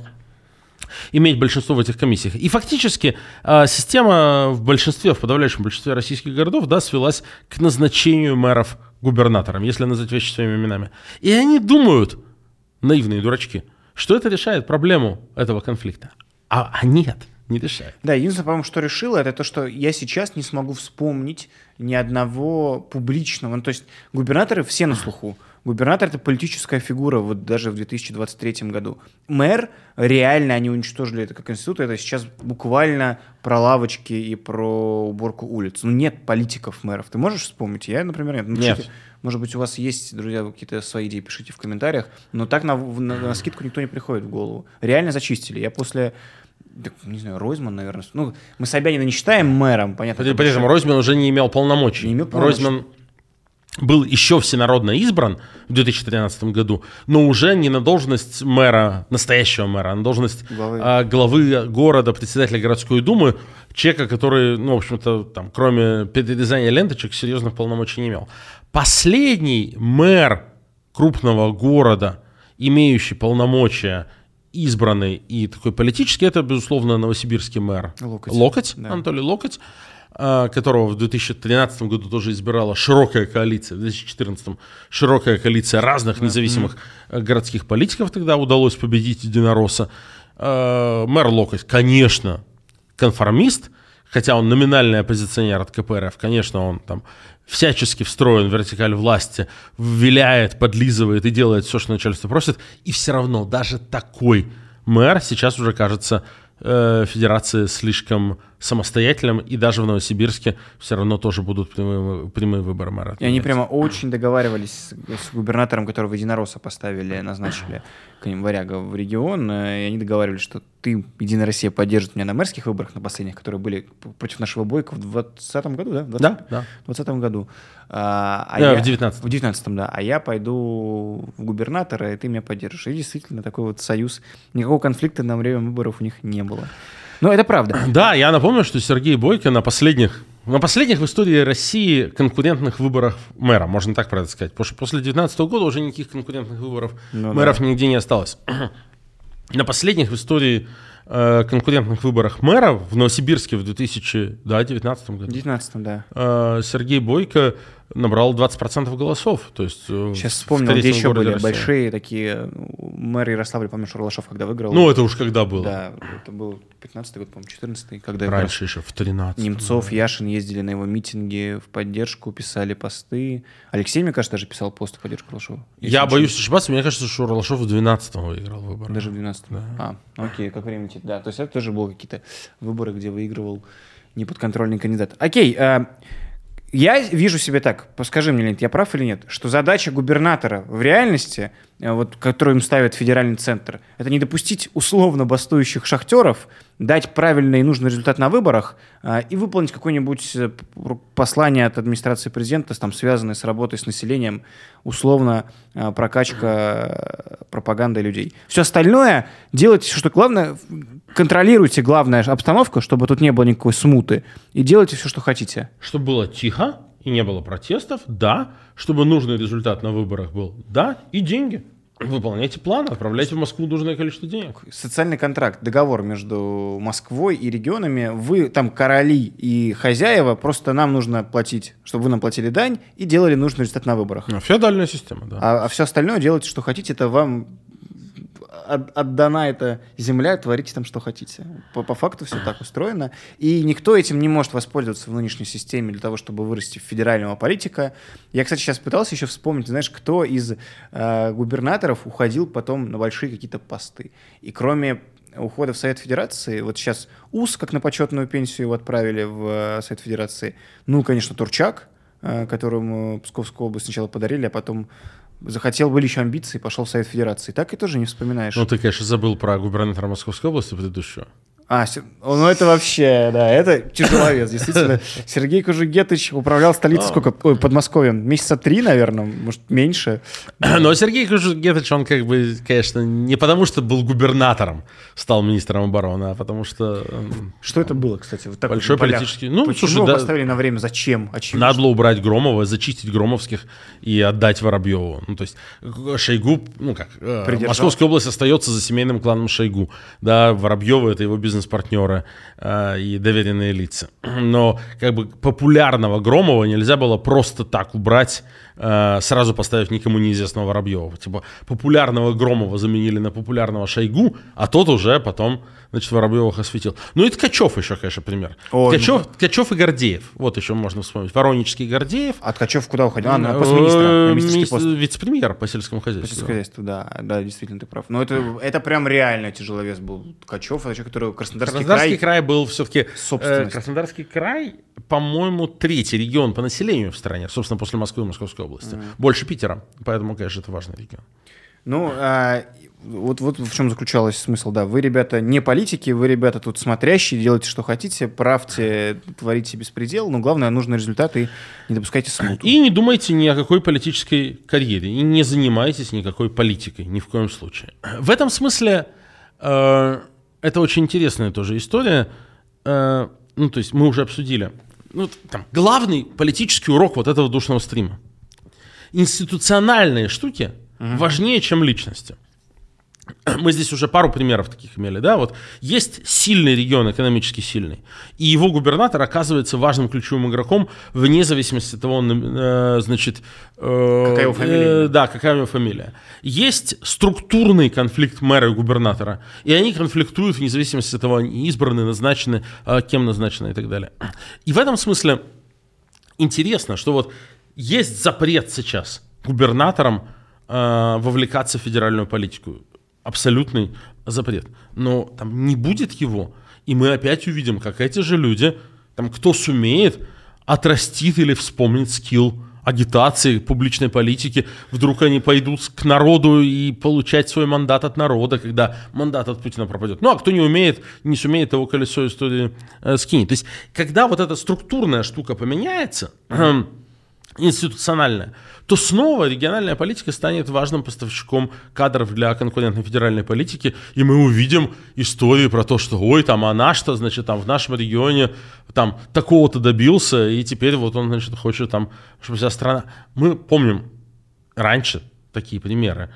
иметь большинство в этих комиссиях. И фактически э, система в большинстве, в подавляющем большинстве российских городов, да, свелась к назначению мэров губернатором, если назвать вещи своими именами. И они думают, наивные дурачки, что это решает проблему этого конфликта. А, а нет – не решает. Да, единственное, по-моему, что решило, это то, что я сейчас не смогу вспомнить ни одного публичного. Ну, то есть губернаторы все на слуху. Губернатор — это политическая фигура, вот даже в 2023 году. Мэр, реально они уничтожили это как институт, это сейчас буквально про лавочки и про уборку улиц. Ну, нет политиков мэров. Ты можешь вспомнить? Я, например, нет. Ну, Нет. Может быть, у вас есть, друзья, какие-то свои идеи, пишите в комментариях. Но так на, на- на скидку никто не приходит в голову. Реально зачистили. Я после, да, не знаю, Ройзман, наверное. Ну, мы Собянина не считаем мэром, понятно. При, при этом Ройзман уже не имел полномочий. Не имел полномочий. Ройзман был еще всенародно избран в 2013 году, но уже не на должность мэра, настоящего мэра, а на должность Главы. а, главы города, председателя городской думы, человека, который, ну, в общем-то, там, кроме перерезания ленточек, серьезных полномочий не имел. Последний мэр крупного города, имеющий полномочия, избранный и такой политический, это, безусловно, новосибирский мэр. Локоть. Да. Анатолий Локоть, а, которого в 2013 году тоже избирала широкая коалиция, в 2014 широкая коалиция разных независимых э, городских политиков тогда удалось победить Единоросса. А, Мэр Локоть, конечно, конформист, хотя он номинальный оппозиционер от КПРФ, конечно, он там всячески встроен в вертикаль власти, виляет, подлизывает и делает все, что начальство просит, и все равно даже такой мэр сейчас уже кажется э, федерации слишком самостоятельным, и даже в Новосибирске все равно тоже будут прямые, прямые выборы мэра. И они прямо очень договаривались с, с губернатором, которого Единоросса поставили, назначили к ним варяга в регион, э, и они договаривались, что ты, Единая Россия, поддержит меня на мэрских выборах, на последних, которые были против нашего Бойко в 2020 году, да? В 20 Да, да. В 2020 году. А, а Да, я- в 19-м. В 19 да. А я пойду в губернатора, и ты меня поддержишь. И действительно, такой вот союз. Никакого конфликта на время выборов у них не было. Но это правда. <clears throat> Да, я напомню, что Сергей Бойко на последних, на последних в истории России конкурентных выборах мэра, можно так правильно сказать, потому что после 2019 года уже никаких конкурентных выборов Ну мэров нигде не осталось. <clears throat> На последних в истории э, конкурентных выборах мэра в Новосибирске в 2019 В году 19 да. э, Сергей Бойко набрал 20% голосов. То есть, э, Сейчас вспомнил, где еще были России. большие такие... ну, Мэр Ярославля, помнишь, Урлашов, когда выиграл? Ну, это уж когда было. Да, это был 15 год, по-моему, 14 когда Раньше еще, в 13 Немцов, Яшин ездили на его митинги в поддержку, писали посты. Алексей, мне кажется, даже писал пост в поддержку Урлашова. Если Я боюсь ошибаться, мне кажется, что Урлашов в 12 выиграл выборы. Даже в 12 А, окей, как время летит. Да, то есть это тоже были какие-то выборы, где выигрывал неподконтрольный кандидат. Окей, а, я вижу себе так, скажи мне, Леонид, я прав или нет, что задача губернатора в реальности, вот, которую им ставит федеральный центр, это не допустить условно бастующих шахтеров, дать правильный и нужный результат на выборах а, и выполнить какое-нибудь э, послание от администрации президента, там, связанное с работой с населением, условно а, прокачка э, пропагандой людей. Все остальное делайте, что главное, контролируйте главная обстановка, чтобы тут не было никакой смуты, и делайте все, что хотите. Чтобы было тихо и не было протестов, да. Чтобы нужный результат на выборах был, да. И деньги. Выполняйте план, отправляйте в Москву нужное количество денег. Социальный контракт, договор между Москвой и регионами. Вы там короли и хозяева, просто нам нужно платить, чтобы вы нам платили дань и делали нужный результат на выборах. Ну, Феодальная система, да. А, все остальное делайте, что хотите, это вам отдана эта земля, творите там, что хотите. По, по факту все так устроено. И никто этим не может воспользоваться в нынешней системе для того, чтобы вырасти в федерального политика. Я, кстати, сейчас пытался еще вспомнить, знаешь, кто из э, губернаторов уходил потом на большие какие-то посты. И кроме ухода в Совет Федерации, вот сейчас УС, как на почетную пенсию его отправили в э, Совет Федерации, ну, конечно, Турчак, э, которому Псковскую область сначала подарили, а потом захотел, были еще амбиции, пошел в Совет Федерации. Так и тоже не вспоминаешь. Ну, ты, конечно, забыл про губернатора Московской области предыдущего. А, ну это вообще, да, это тяжеловес, действительно. <laughs> Сергей Кужугетович управлял столицей сколько? Ой, Подмосковьем. Месяца три, наверное, может, меньше. <clears throat> Но Сергей Кужугетович, он как бы, конечно, не потому что был губернатором, стал министром обороны, а потому что Что это было, кстати? Вот так Большой политический- ну, Почему слушай, да. поставили на время? Зачем? Очевидно. надо было убрать Громова, зачистить Громовских и отдать Воробьеву. Ну, то есть э, Шойгу, ну как, э, Придержал. Московская область остается за семейным кланом Шойгу. Да, Воробьевы это его бизнес-партнеры э, и доверенные лица. <clears throat> Но как бы популярного Громова нельзя было просто так убрать э, сразу поставив никому неизвестного Воробьева. Типа популярного Громова заменили на популярного Шойгу, а тот уже потом, значит, Воробьевых осветил. Ну и Ткачев еще, конечно, пример. О, Ткачев, Ткачев и Гордеев. Вот еще можно вспомнить. Воронический Гордеев. А Ткачев куда уходил? А, на пост министра, на Э, министерский пост. Вице-премьер по сельскому По хозяйству. сельскому хозяйству, да, да, действительно, ты прав. Но это, это прям реально тяжеловес был Ткачев, это человек, который Краснодарский, Краснодарский край. край, был все-таки... Собственность. Краснодарский край, по-моему, третий регион по населению в стране, собственно, после Москвы и Московской области. Больше Питера. Поэтому, конечно, это важный регион. Ну, а, вот, вот в чем заключалась смысл, да. Вы, ребята, не политики, вы, ребята, тут смотрящие, делайте, что хотите, правьте, творите беспредел, но главное, нужный результат и не допускайте смуту. И не думайте ни о какой политической карьере, и не занимайтесь никакой политикой, ни в коем случае. В этом смысле э, это очень интересная тоже история. Э, ну, то есть мы уже обсудили. Ну, там, главный политический урок вот этого душного стрима. Институциональные штуки важнее, чем личности. <clears throat> Мы здесь уже пару примеров таких имели, да, вот есть сильный регион, экономически сильный, и его губернатор оказывается важным ключевым игроком вне зависимости от того, он, э, значит... э, Какая его фамилия? э, да, какая у него фамилия. Есть структурный конфликт мэра и губернатора, и они конфликтуют вне зависимости от того, они избраны, назначены, э, кем назначены и так далее. И в этом смысле интересно, что вот есть запрет сейчас губернаторам э, вовлекаться в федеральную политику. Абсолютный запрет. Но там не будет его, и мы опять увидим, как эти же люди, там кто сумеет, отрастит или вспомнит скилл агитации, публичной политики, вдруг они пойдут к народу и получать свой мандат от народа, когда мандат от Путина пропадет. Ну, а кто не умеет, не сумеет, того колесо истории э, скинет. То есть, когда вот эта структурная штука поменяется, <clears throat> институциональная, то снова региональная политика станет важным поставщиком кадров для конкурентной федеральной политики, и мы увидим истории про то, что ой, там, а наш-то, значит, там в нашем регионе там такого-то добился, и теперь вот он, значит, хочет там, чтобы вся страна... Мы помним, раньше такие примеры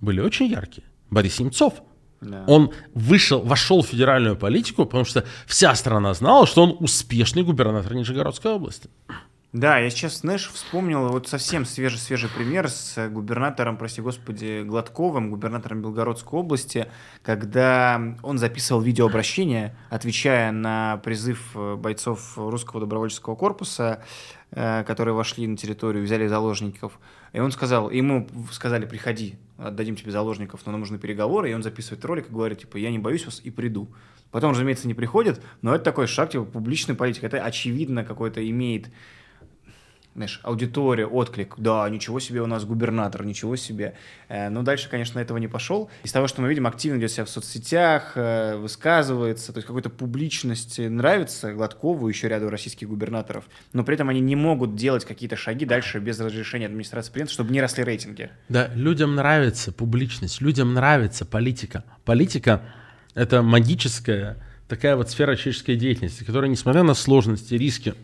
были очень яркие. Борис Немцов, Да. он вышел, вошел в федеральную политику, потому что вся страна знала, что он успешный губернатор Нижегородской области. Да, я сейчас, знаешь, вспомнил вот совсем свежий-свежий пример с э, губернатором, прости господи, Гладковым, губернатором Белгородской области, когда он записывал видеообращение, отвечая на призыв э, бойцов русского добровольческого корпуса, э, которые вошли на территорию, взяли заложников. И он сказал, ему сказали, приходи, отдадим тебе заложников, но нам нужны переговоры, и он записывает ролик и говорит, типа, я не боюсь вас и приду. Потом, разумеется, не приходит, но это такой шаг, типа, публичной политики. Это, очевидно, какой-то имеет знаешь, аудитория, отклик, да, ничего себе у нас губернатор, ничего себе. Э, Но дальше, конечно, этого не пошел. Из того, что мы видим, активно ведет себя в соцсетях, э, высказывается, то есть какой-то публичность нравится Гладкову, еще ряду российских губернаторов, но при этом они не могут делать какие-то шаги дальше без разрешения администрации президента, чтобы не росли рейтинги. Да, людям нравится публичность, людям нравится политика. Политика — это магическая такая вот сфера человеческой деятельности, которая, несмотря на сложности, риски,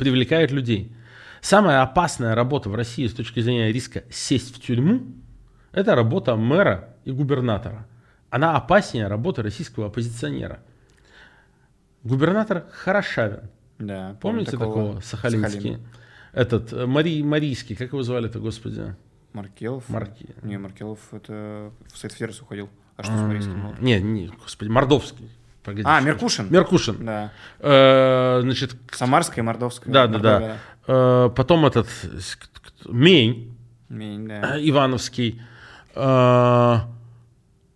привлекает людей. Самая опасная работа в России с точки зрения риска сесть в тюрьму – это работа мэра и губернатора. Она опаснее работы российского оппозиционера. Губернатор Хорошавин. Да, Помните такого, Сахалинский? Этот, э, Мари, Марийский, как его звали-то, господи? Маркелов? Марки. Не, Маркелов это в Совет Федерации уходил. А что с Марийским? было? Не, не, господи, Мордовский. Погоди, А, Меркушин? Меркушин. Да. Э, значит, Самарская и Мордовская. да, да, да. Э, потом этот Мень Мень, да. э, Ивановский. Э,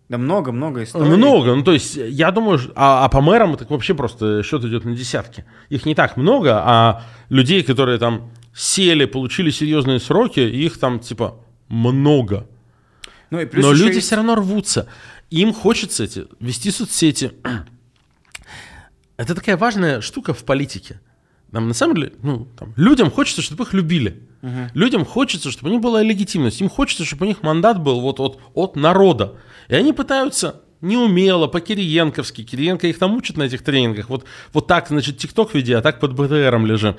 Да много-много историй. много. Ну, то есть, я думаю, а, а по мэрам так вообще просто счет идет на десятки. Их не так много, а людей, которые там сели, получили серьезные сроки, их там типа много. Ну, и плюс Но люди есть- все равно рвутся. Им хочется эти, вести соцсети. <clears throat> Это такая важная штука в политике. Нам на самом деле, ну, там, людям хочется, чтобы их любили. Людям хочется, чтобы у них была легитимность. Им хочется, чтобы у них мандат был вот от, от народа. И они пытаются неумело, по-кириенковски. Кириенко их там учат на этих тренингах. Вот, вот так, значит, ТикТок веди, а так под БТРом лежи.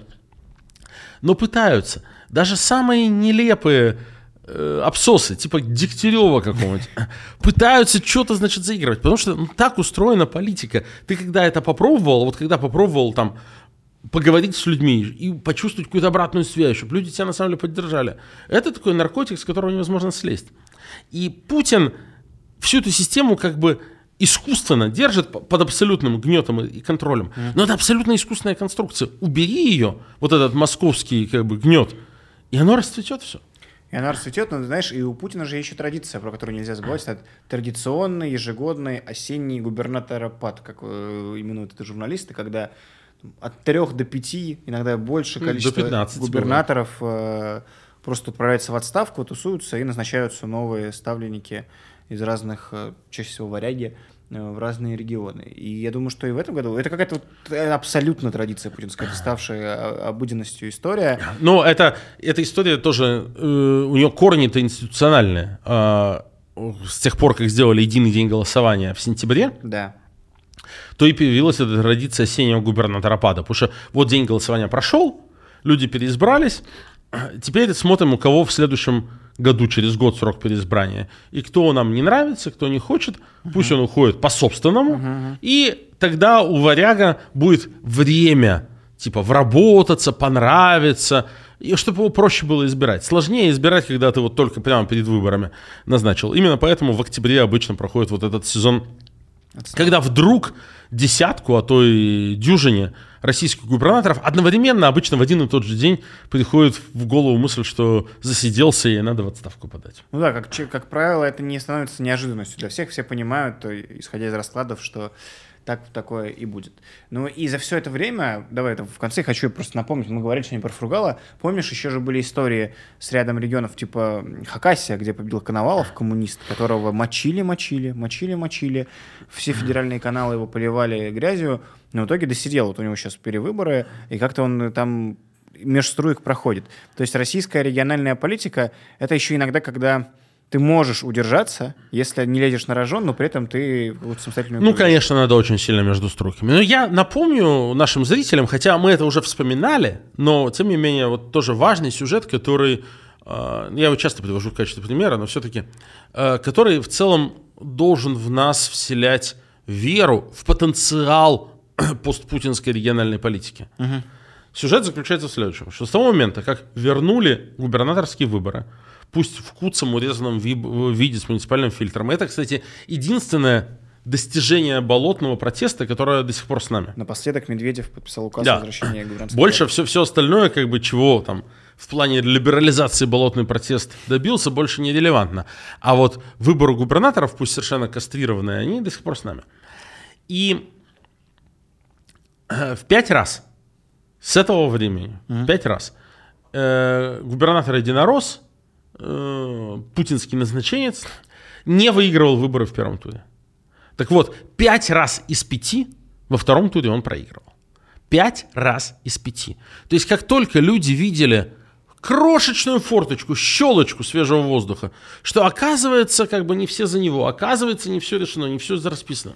Но пытаются. Даже самые нелепые э, обсосы, типа Дегтярева какого-нибудь, <laughs> пытаются что-то, значит, заигрывать. Потому что ну, так устроена политика. Ты когда это попробовал, вот когда попробовал там поговорить с людьми и почувствовать какую-то обратную связь, чтобы люди тебя на самом деле поддержали. Это такой наркотик, с которого невозможно слезть. И Путин всю эту систему как бы искусственно держит под абсолютным гнетом и контролем. Но это абсолютно искусственная конструкция. Убери ее, вот этот московский как бы гнет, и оно расцветет все. И она расцветет, но знаешь, и у Путина же еще традиция, про которую нельзя забывать, это традиционный ежегодный осенний губернаторопад, как э, именуют это журналисты, когда от трех до пяти, иногда больше количество до 15 губернаторов э, просто отправляются в отставку, тусуются и назначаются новые ставленники из разных, э, чаще всего варяги, в разные регионы. И я думаю, что и в этом году это какая-то вот абсолютно традиция путинская, ставшая обыденностью история. Но это, эта история тоже, э, у нее корни-то институциональные. Э, с тех пор, как сделали единый день голосования в сентябре, да. то и появилась эта традиция осеннего губернаторопада. Потому что вот день голосования прошел, люди переизбрались, теперь смотрим, у кого в следующем году, через год срок переизбрания. И кто нам не нравится, кто не хочет, uh-huh. пусть он уходит по собственному. Uh-huh. И тогда у варяга будет время, типа, вработаться, понравиться, и чтобы его проще было избирать. Сложнее избирать, когда ты вот только прямо перед выборами назначил. Именно поэтому в октябре обычно проходит вот этот сезон, Отстал. когда вдруг десятку, а то и дюжине российских губернаторов одновременно, обычно в один и тот же день, приходит в голову мысль, что засиделся и надо в отставку подать. Ну да, как, как правило, это не становится неожиданностью для всех. Все понимают, то, исходя из раскладов, что так такое и будет. Ну и за все это время, давай это в конце хочу просто напомнить, мы говорили сегодня про Фругала, помнишь, еще же были истории с рядом регионов типа Хакасия, где победил Коновалов, коммунист, которого мочили, мочили, мочили, мочили, все федеральные каналы его поливали грязью, но в итоге досидел, вот у него сейчас перевыборы, и как-то он там меж проходит. То есть российская региональная политика — это еще иногда, когда ты можешь удержаться, если не лезешь на рожон, но при этом ты вот самостоятельно... Ну, конечно, надо очень сильно между строками. Но я напомню нашим зрителям, хотя мы это уже вспоминали, но, тем не менее, вот тоже важный сюжет, который... Э, я его часто привожу в качестве примера, но все-таки... Э, который в целом должен в нас вселять веру в потенциал <clears throat> постпутинской региональной политики. Угу. Сюжет заключается в следующем, что с того момента, как вернули губернаторские выборы, пусть в куцом урезанном виде с муниципальным фильтром. Это, кстати, единственное достижение болотного протеста, которое до сих пор с нами. Напоследок Медведев подписал указ да. о возвращении губернского. Больше все, все остальное, как бы чего там в плане либерализации болотный протест добился, больше не релевантно. А вот выборы губернаторов, пусть совершенно кастрированные, они до сих пор с нами. И э, в пять раз с этого времени, mm-hmm. пять раз, э, губернатор Единорос э, путинский назначенец, не выигрывал выборы в первом туре. Так вот, пять раз из пяти во втором туре он проигрывал. Пять раз из пяти. То есть, как только люди видели крошечную форточку, щелочку свежего воздуха, что оказывается, как бы не все за него, оказывается, не все решено, не все расписано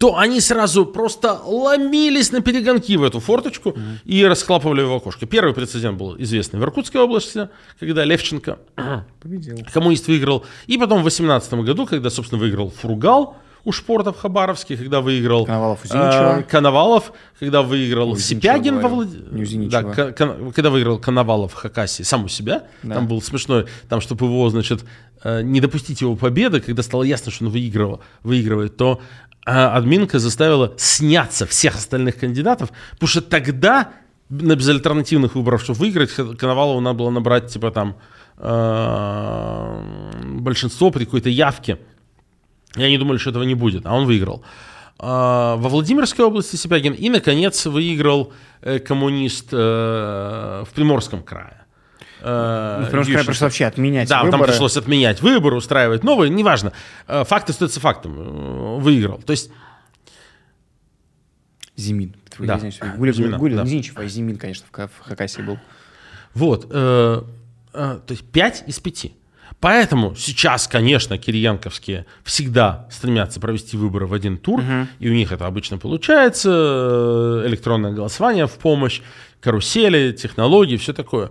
то они сразу просто ломились на перегонки в эту форточку mm-hmm. и расхлапывали его окошко. Первый прецедент был известный в Иркутской области, когда Левченко, <clears throat> победил. коммунист, выиграл. И потом в 2018 году, когда, собственно, выиграл Фругал, у Шпорта в Хабаровске, когда выиграл Коновалов, э, Коновалов когда выиграл Сипягин во Влад... да, кон... когда выиграл Коновалов в Хакасии сам у себя, да. там был смешной, там, чтобы его, значит, э, не допустить его победы, когда стало ясно, что он выигрывал, выигрывает, то а админка заставила сняться всех остальных кандидатов, потому что тогда на безальтернативных выборах, чтобы выиграть, Коновалову надо было набрать, типа, там, э, большинство при какой-то явке. Я не думали, что этого не будет, а он выиграл. Э, во Владимирской области Сипягин и, наконец, выиграл э, коммунист в Приморском крае. Э, Потому что пришлось вообще отменять Да, выборы. там пришлось отменять выборы, устраивать новые, неважно. Э, факт остается фактом. Э, выиграл. То есть... Зимин. Да. Гулин, Зимина, Гулин, да. Зинчев, а Зимин, конечно, в, в Хакасии был. Вот. Э, э, то есть 5 из 5. Поэтому сейчас, конечно, кириенковские всегда стремятся провести выборы в один тур, угу. и у них это обычно получается, э, электронное голосование в помощь, карусели, технологии, все такое.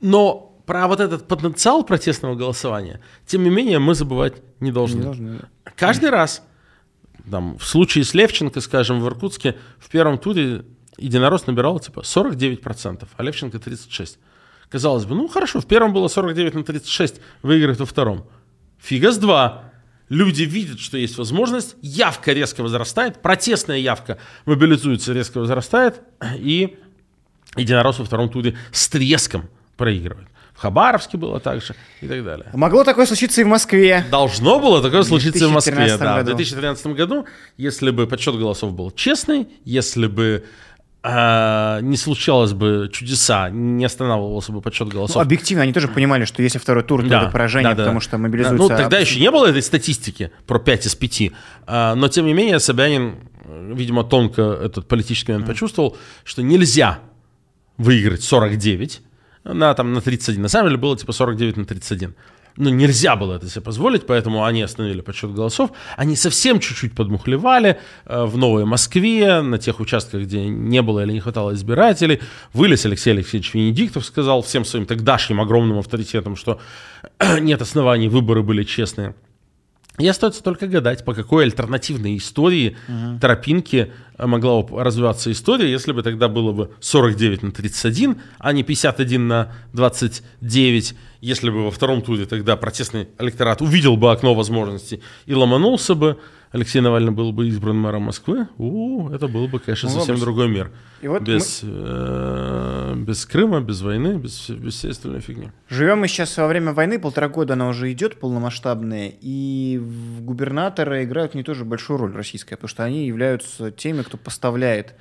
Но про вот этот потенциал протестного голосования, тем не менее, мы забывать не должны. Не должны Каждый раз, там, в случае с Левченко, скажем, в Иркутске, в первом туре Единорос набирал типа 49%, а Левченко 36%. Казалось бы, ну хорошо, в первом было 49 на 36, выиграет во втором. Фига с два. Люди видят, что есть возможность, явка резко возрастает, протестная явка мобилизуется, резко возрастает, и Единорос во втором туре с треском проигрывает. В Хабаровске было так же и так далее. Могло такое случиться и в Москве. Должно было такое случиться и в Москве, 2013 да. В году. 2013 году, если бы подсчет голосов был честный, если бы а, не случалось бы чудеса, не останавливался бы подсчет Ну, голосов. объективно, они тоже понимали, что если второй тур, то Да, это поражение, да, да. потому что Да, мобилизуется... Ну, тогда еще не было этой статистики про 5 из 5. а, Но, тем не менее, Собянин, видимо, тонко этот политический момент почувствовал, что нельзя выиграть 49 на, там, на 31. На самом деле было типа 49 на 31. Но нельзя было это себе позволить, поэтому они остановили подсчет голосов. Они совсем чуть-чуть подмухлевали э, в Новой Москве, на тех участках, где не было или не хватало избирателей. Вылез Алексей Алексеевич Венедиктов, сказал всем своим тогдашним огромным авторитетом, что <clears throat> нет оснований, выборы были честные. И остается только гадать, по какой альтернативной истории, тропинке э, могла бы развиваться история, если бы тогда было бы 49 на 31, а не 51 на 29, если бы во втором туре тогда протестный электорат увидел бы окно возможностей и ломанулся бы, Алексей Навальный был бы избран мэром Москвы, у, это был бы, конечно, Ну, совсем вопрос. другой мир. И вот без, э, без Крыма, без войны, без, без всей остальной фигни. Живем мы сейчас во время войны, полтора года она уже идет полномасштабная, и губернаторы играют не тоже большую роль российская, потому что они являются теми, кто поставляет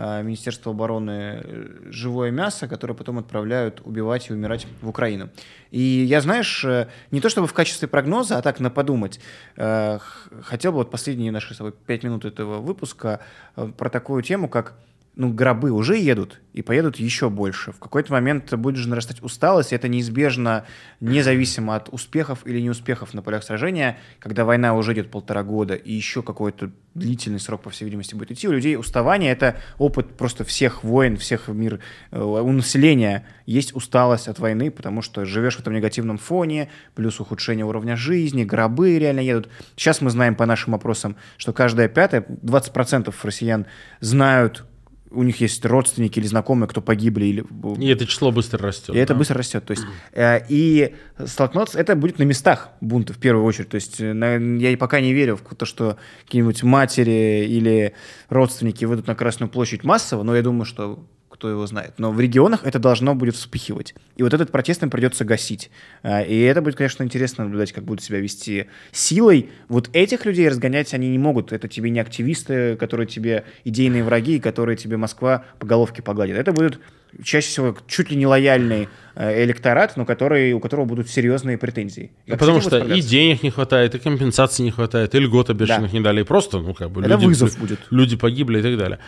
а, Министерству обороны э, живое мясо, которое потом отправляют убивать и умирать в Украину. И я, знаешь, э, не то чтобы в качестве прогноза, а так на подумать, э, хотел бы вот последние наши с тобой пять минут этого выпуска э, про такую тему, как ну, гробы уже едут и поедут еще больше. В какой-то момент будет же нарастать усталость, и это неизбежно, независимо от успехов или неуспехов на полях сражения, когда война уже идет полтора года, и еще какой-то длительный срок, по всей видимости, будет идти, у людей уставание – это опыт просто всех войн, всех мир, э, у населения есть усталость от войны, потому что живешь в этом негативном фоне, плюс ухудшение уровня жизни, гробы реально едут. Сейчас мы знаем по нашим опросам, что каждая пятая, 20% россиян знают у них есть родственники или знакомые, кто погибли или И это число быстро растет. и это да. быстро растет. То есть, э, и столкнуться, это будет на местах бунты в первую очередь. То есть, э, на- я пока не верю в то, что какие-нибудь матери или родственники выйдут на Красную площадь массово, но я думаю, что кто его знает. Но в регионах это должно будет вспыхивать. И вот этот протест им придется гасить. А, И это будет, конечно, интересно наблюдать, как будут себя вести силой. Вот этих людей разгонять они не могут. Это тебе не активисты, которые тебе идейные враги, и которые тебе Москва по головке погладит. Это будут чаще всего чуть ли не лояльный э, электорат, но который, у которого будут серьезные претензии. Да Как потому что и денег не хватает, и компенсаций не хватает, и льгот обещанных не дали, и просто, ну, как бы, Это люди, вызов будет. люди погибли и так далее.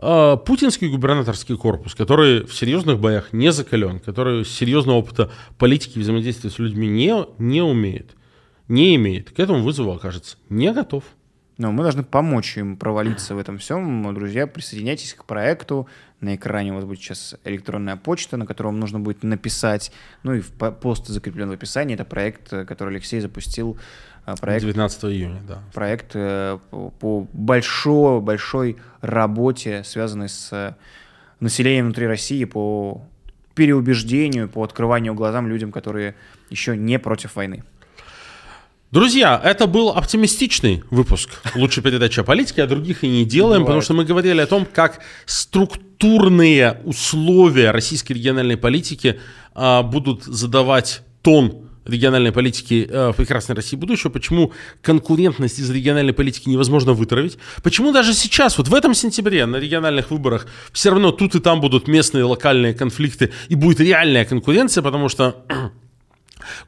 А, Путинский губернаторский корпус, который в серьезных боях не закален, который серьезного опыта политики и взаимодействия с людьми не, не умеет, не имеет, к этому вызову окажется не готов. Но мы должны помочь им провалиться в этом всем. Друзья, присоединяйтесь к проекту. На экране у вас будет сейчас электронная почта, на которую вам нужно будет написать. Ну и в по- пост закреплен в описании. Это проект, э, который Алексей запустил. Э, Проект 19 июня, да. проект э, по- по большой, большой работе, связанной с э, населением внутри России, по переубеждению, по открыванию глазам людям, которые еще не против войны. Друзья, это был оптимистичный выпуск лучшей передачи о политике, а других и не делаем, Бывает. потому что мы говорили о том, как структурные условия российской региональной политики а, будут задавать тон региональной политики э, прекрасной России будущего, почему конкурентность из региональной политики невозможно вытравить, почему даже сейчас, вот в этом сентябре на региональных выборах все равно тут и там будут местные локальные конфликты и будет реальная конкуренция, потому что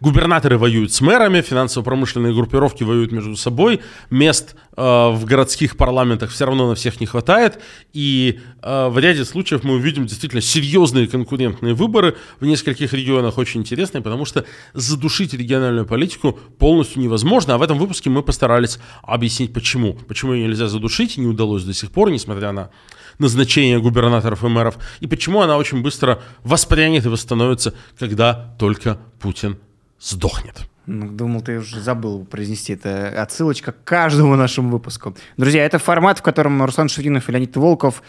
Губернаторы воюют с мэрами, финансово-промышленные группировки воюют между собой, мест э, в городских парламентах все равно на всех не хватает, и э, в ряде случаев мы увидим действительно серьезные конкурентные выборы в нескольких регионах, очень интересные, потому что задушить региональную политику полностью невозможно, а в этом выпуске мы постарались объяснить, почему. Почему ее нельзя задушить, не удалось до сих пор, несмотря на назначение губернаторов и мэров, и почему она очень быстро воспрянет и восстановится, когда только Путин сдохнет. Ну, Думал, ты уже забыл произнести это. Отсылочка к каждому нашему выпуску. Друзья, это формат, в котором Руслан Ширинов и Леонид Волков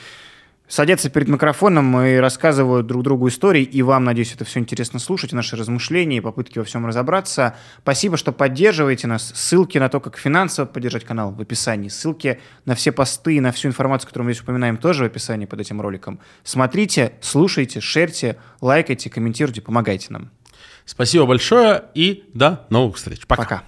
садятся перед микрофоном и рассказывают друг другу истории, и вам, надеюсь, это все интересно слушать, наши размышления, попытки во всем разобраться. Спасибо, что поддерживаете нас. Ссылки на то, как финансово поддержать канал в описании. Ссылки на все посты, на всю информацию, которую мы здесь упоминаем, тоже в описании под этим роликом. Смотрите, слушайте, шерьте, лайкайте, комментируйте, помогайте нам. Спасибо большое и до новых встреч. Пока. Пока.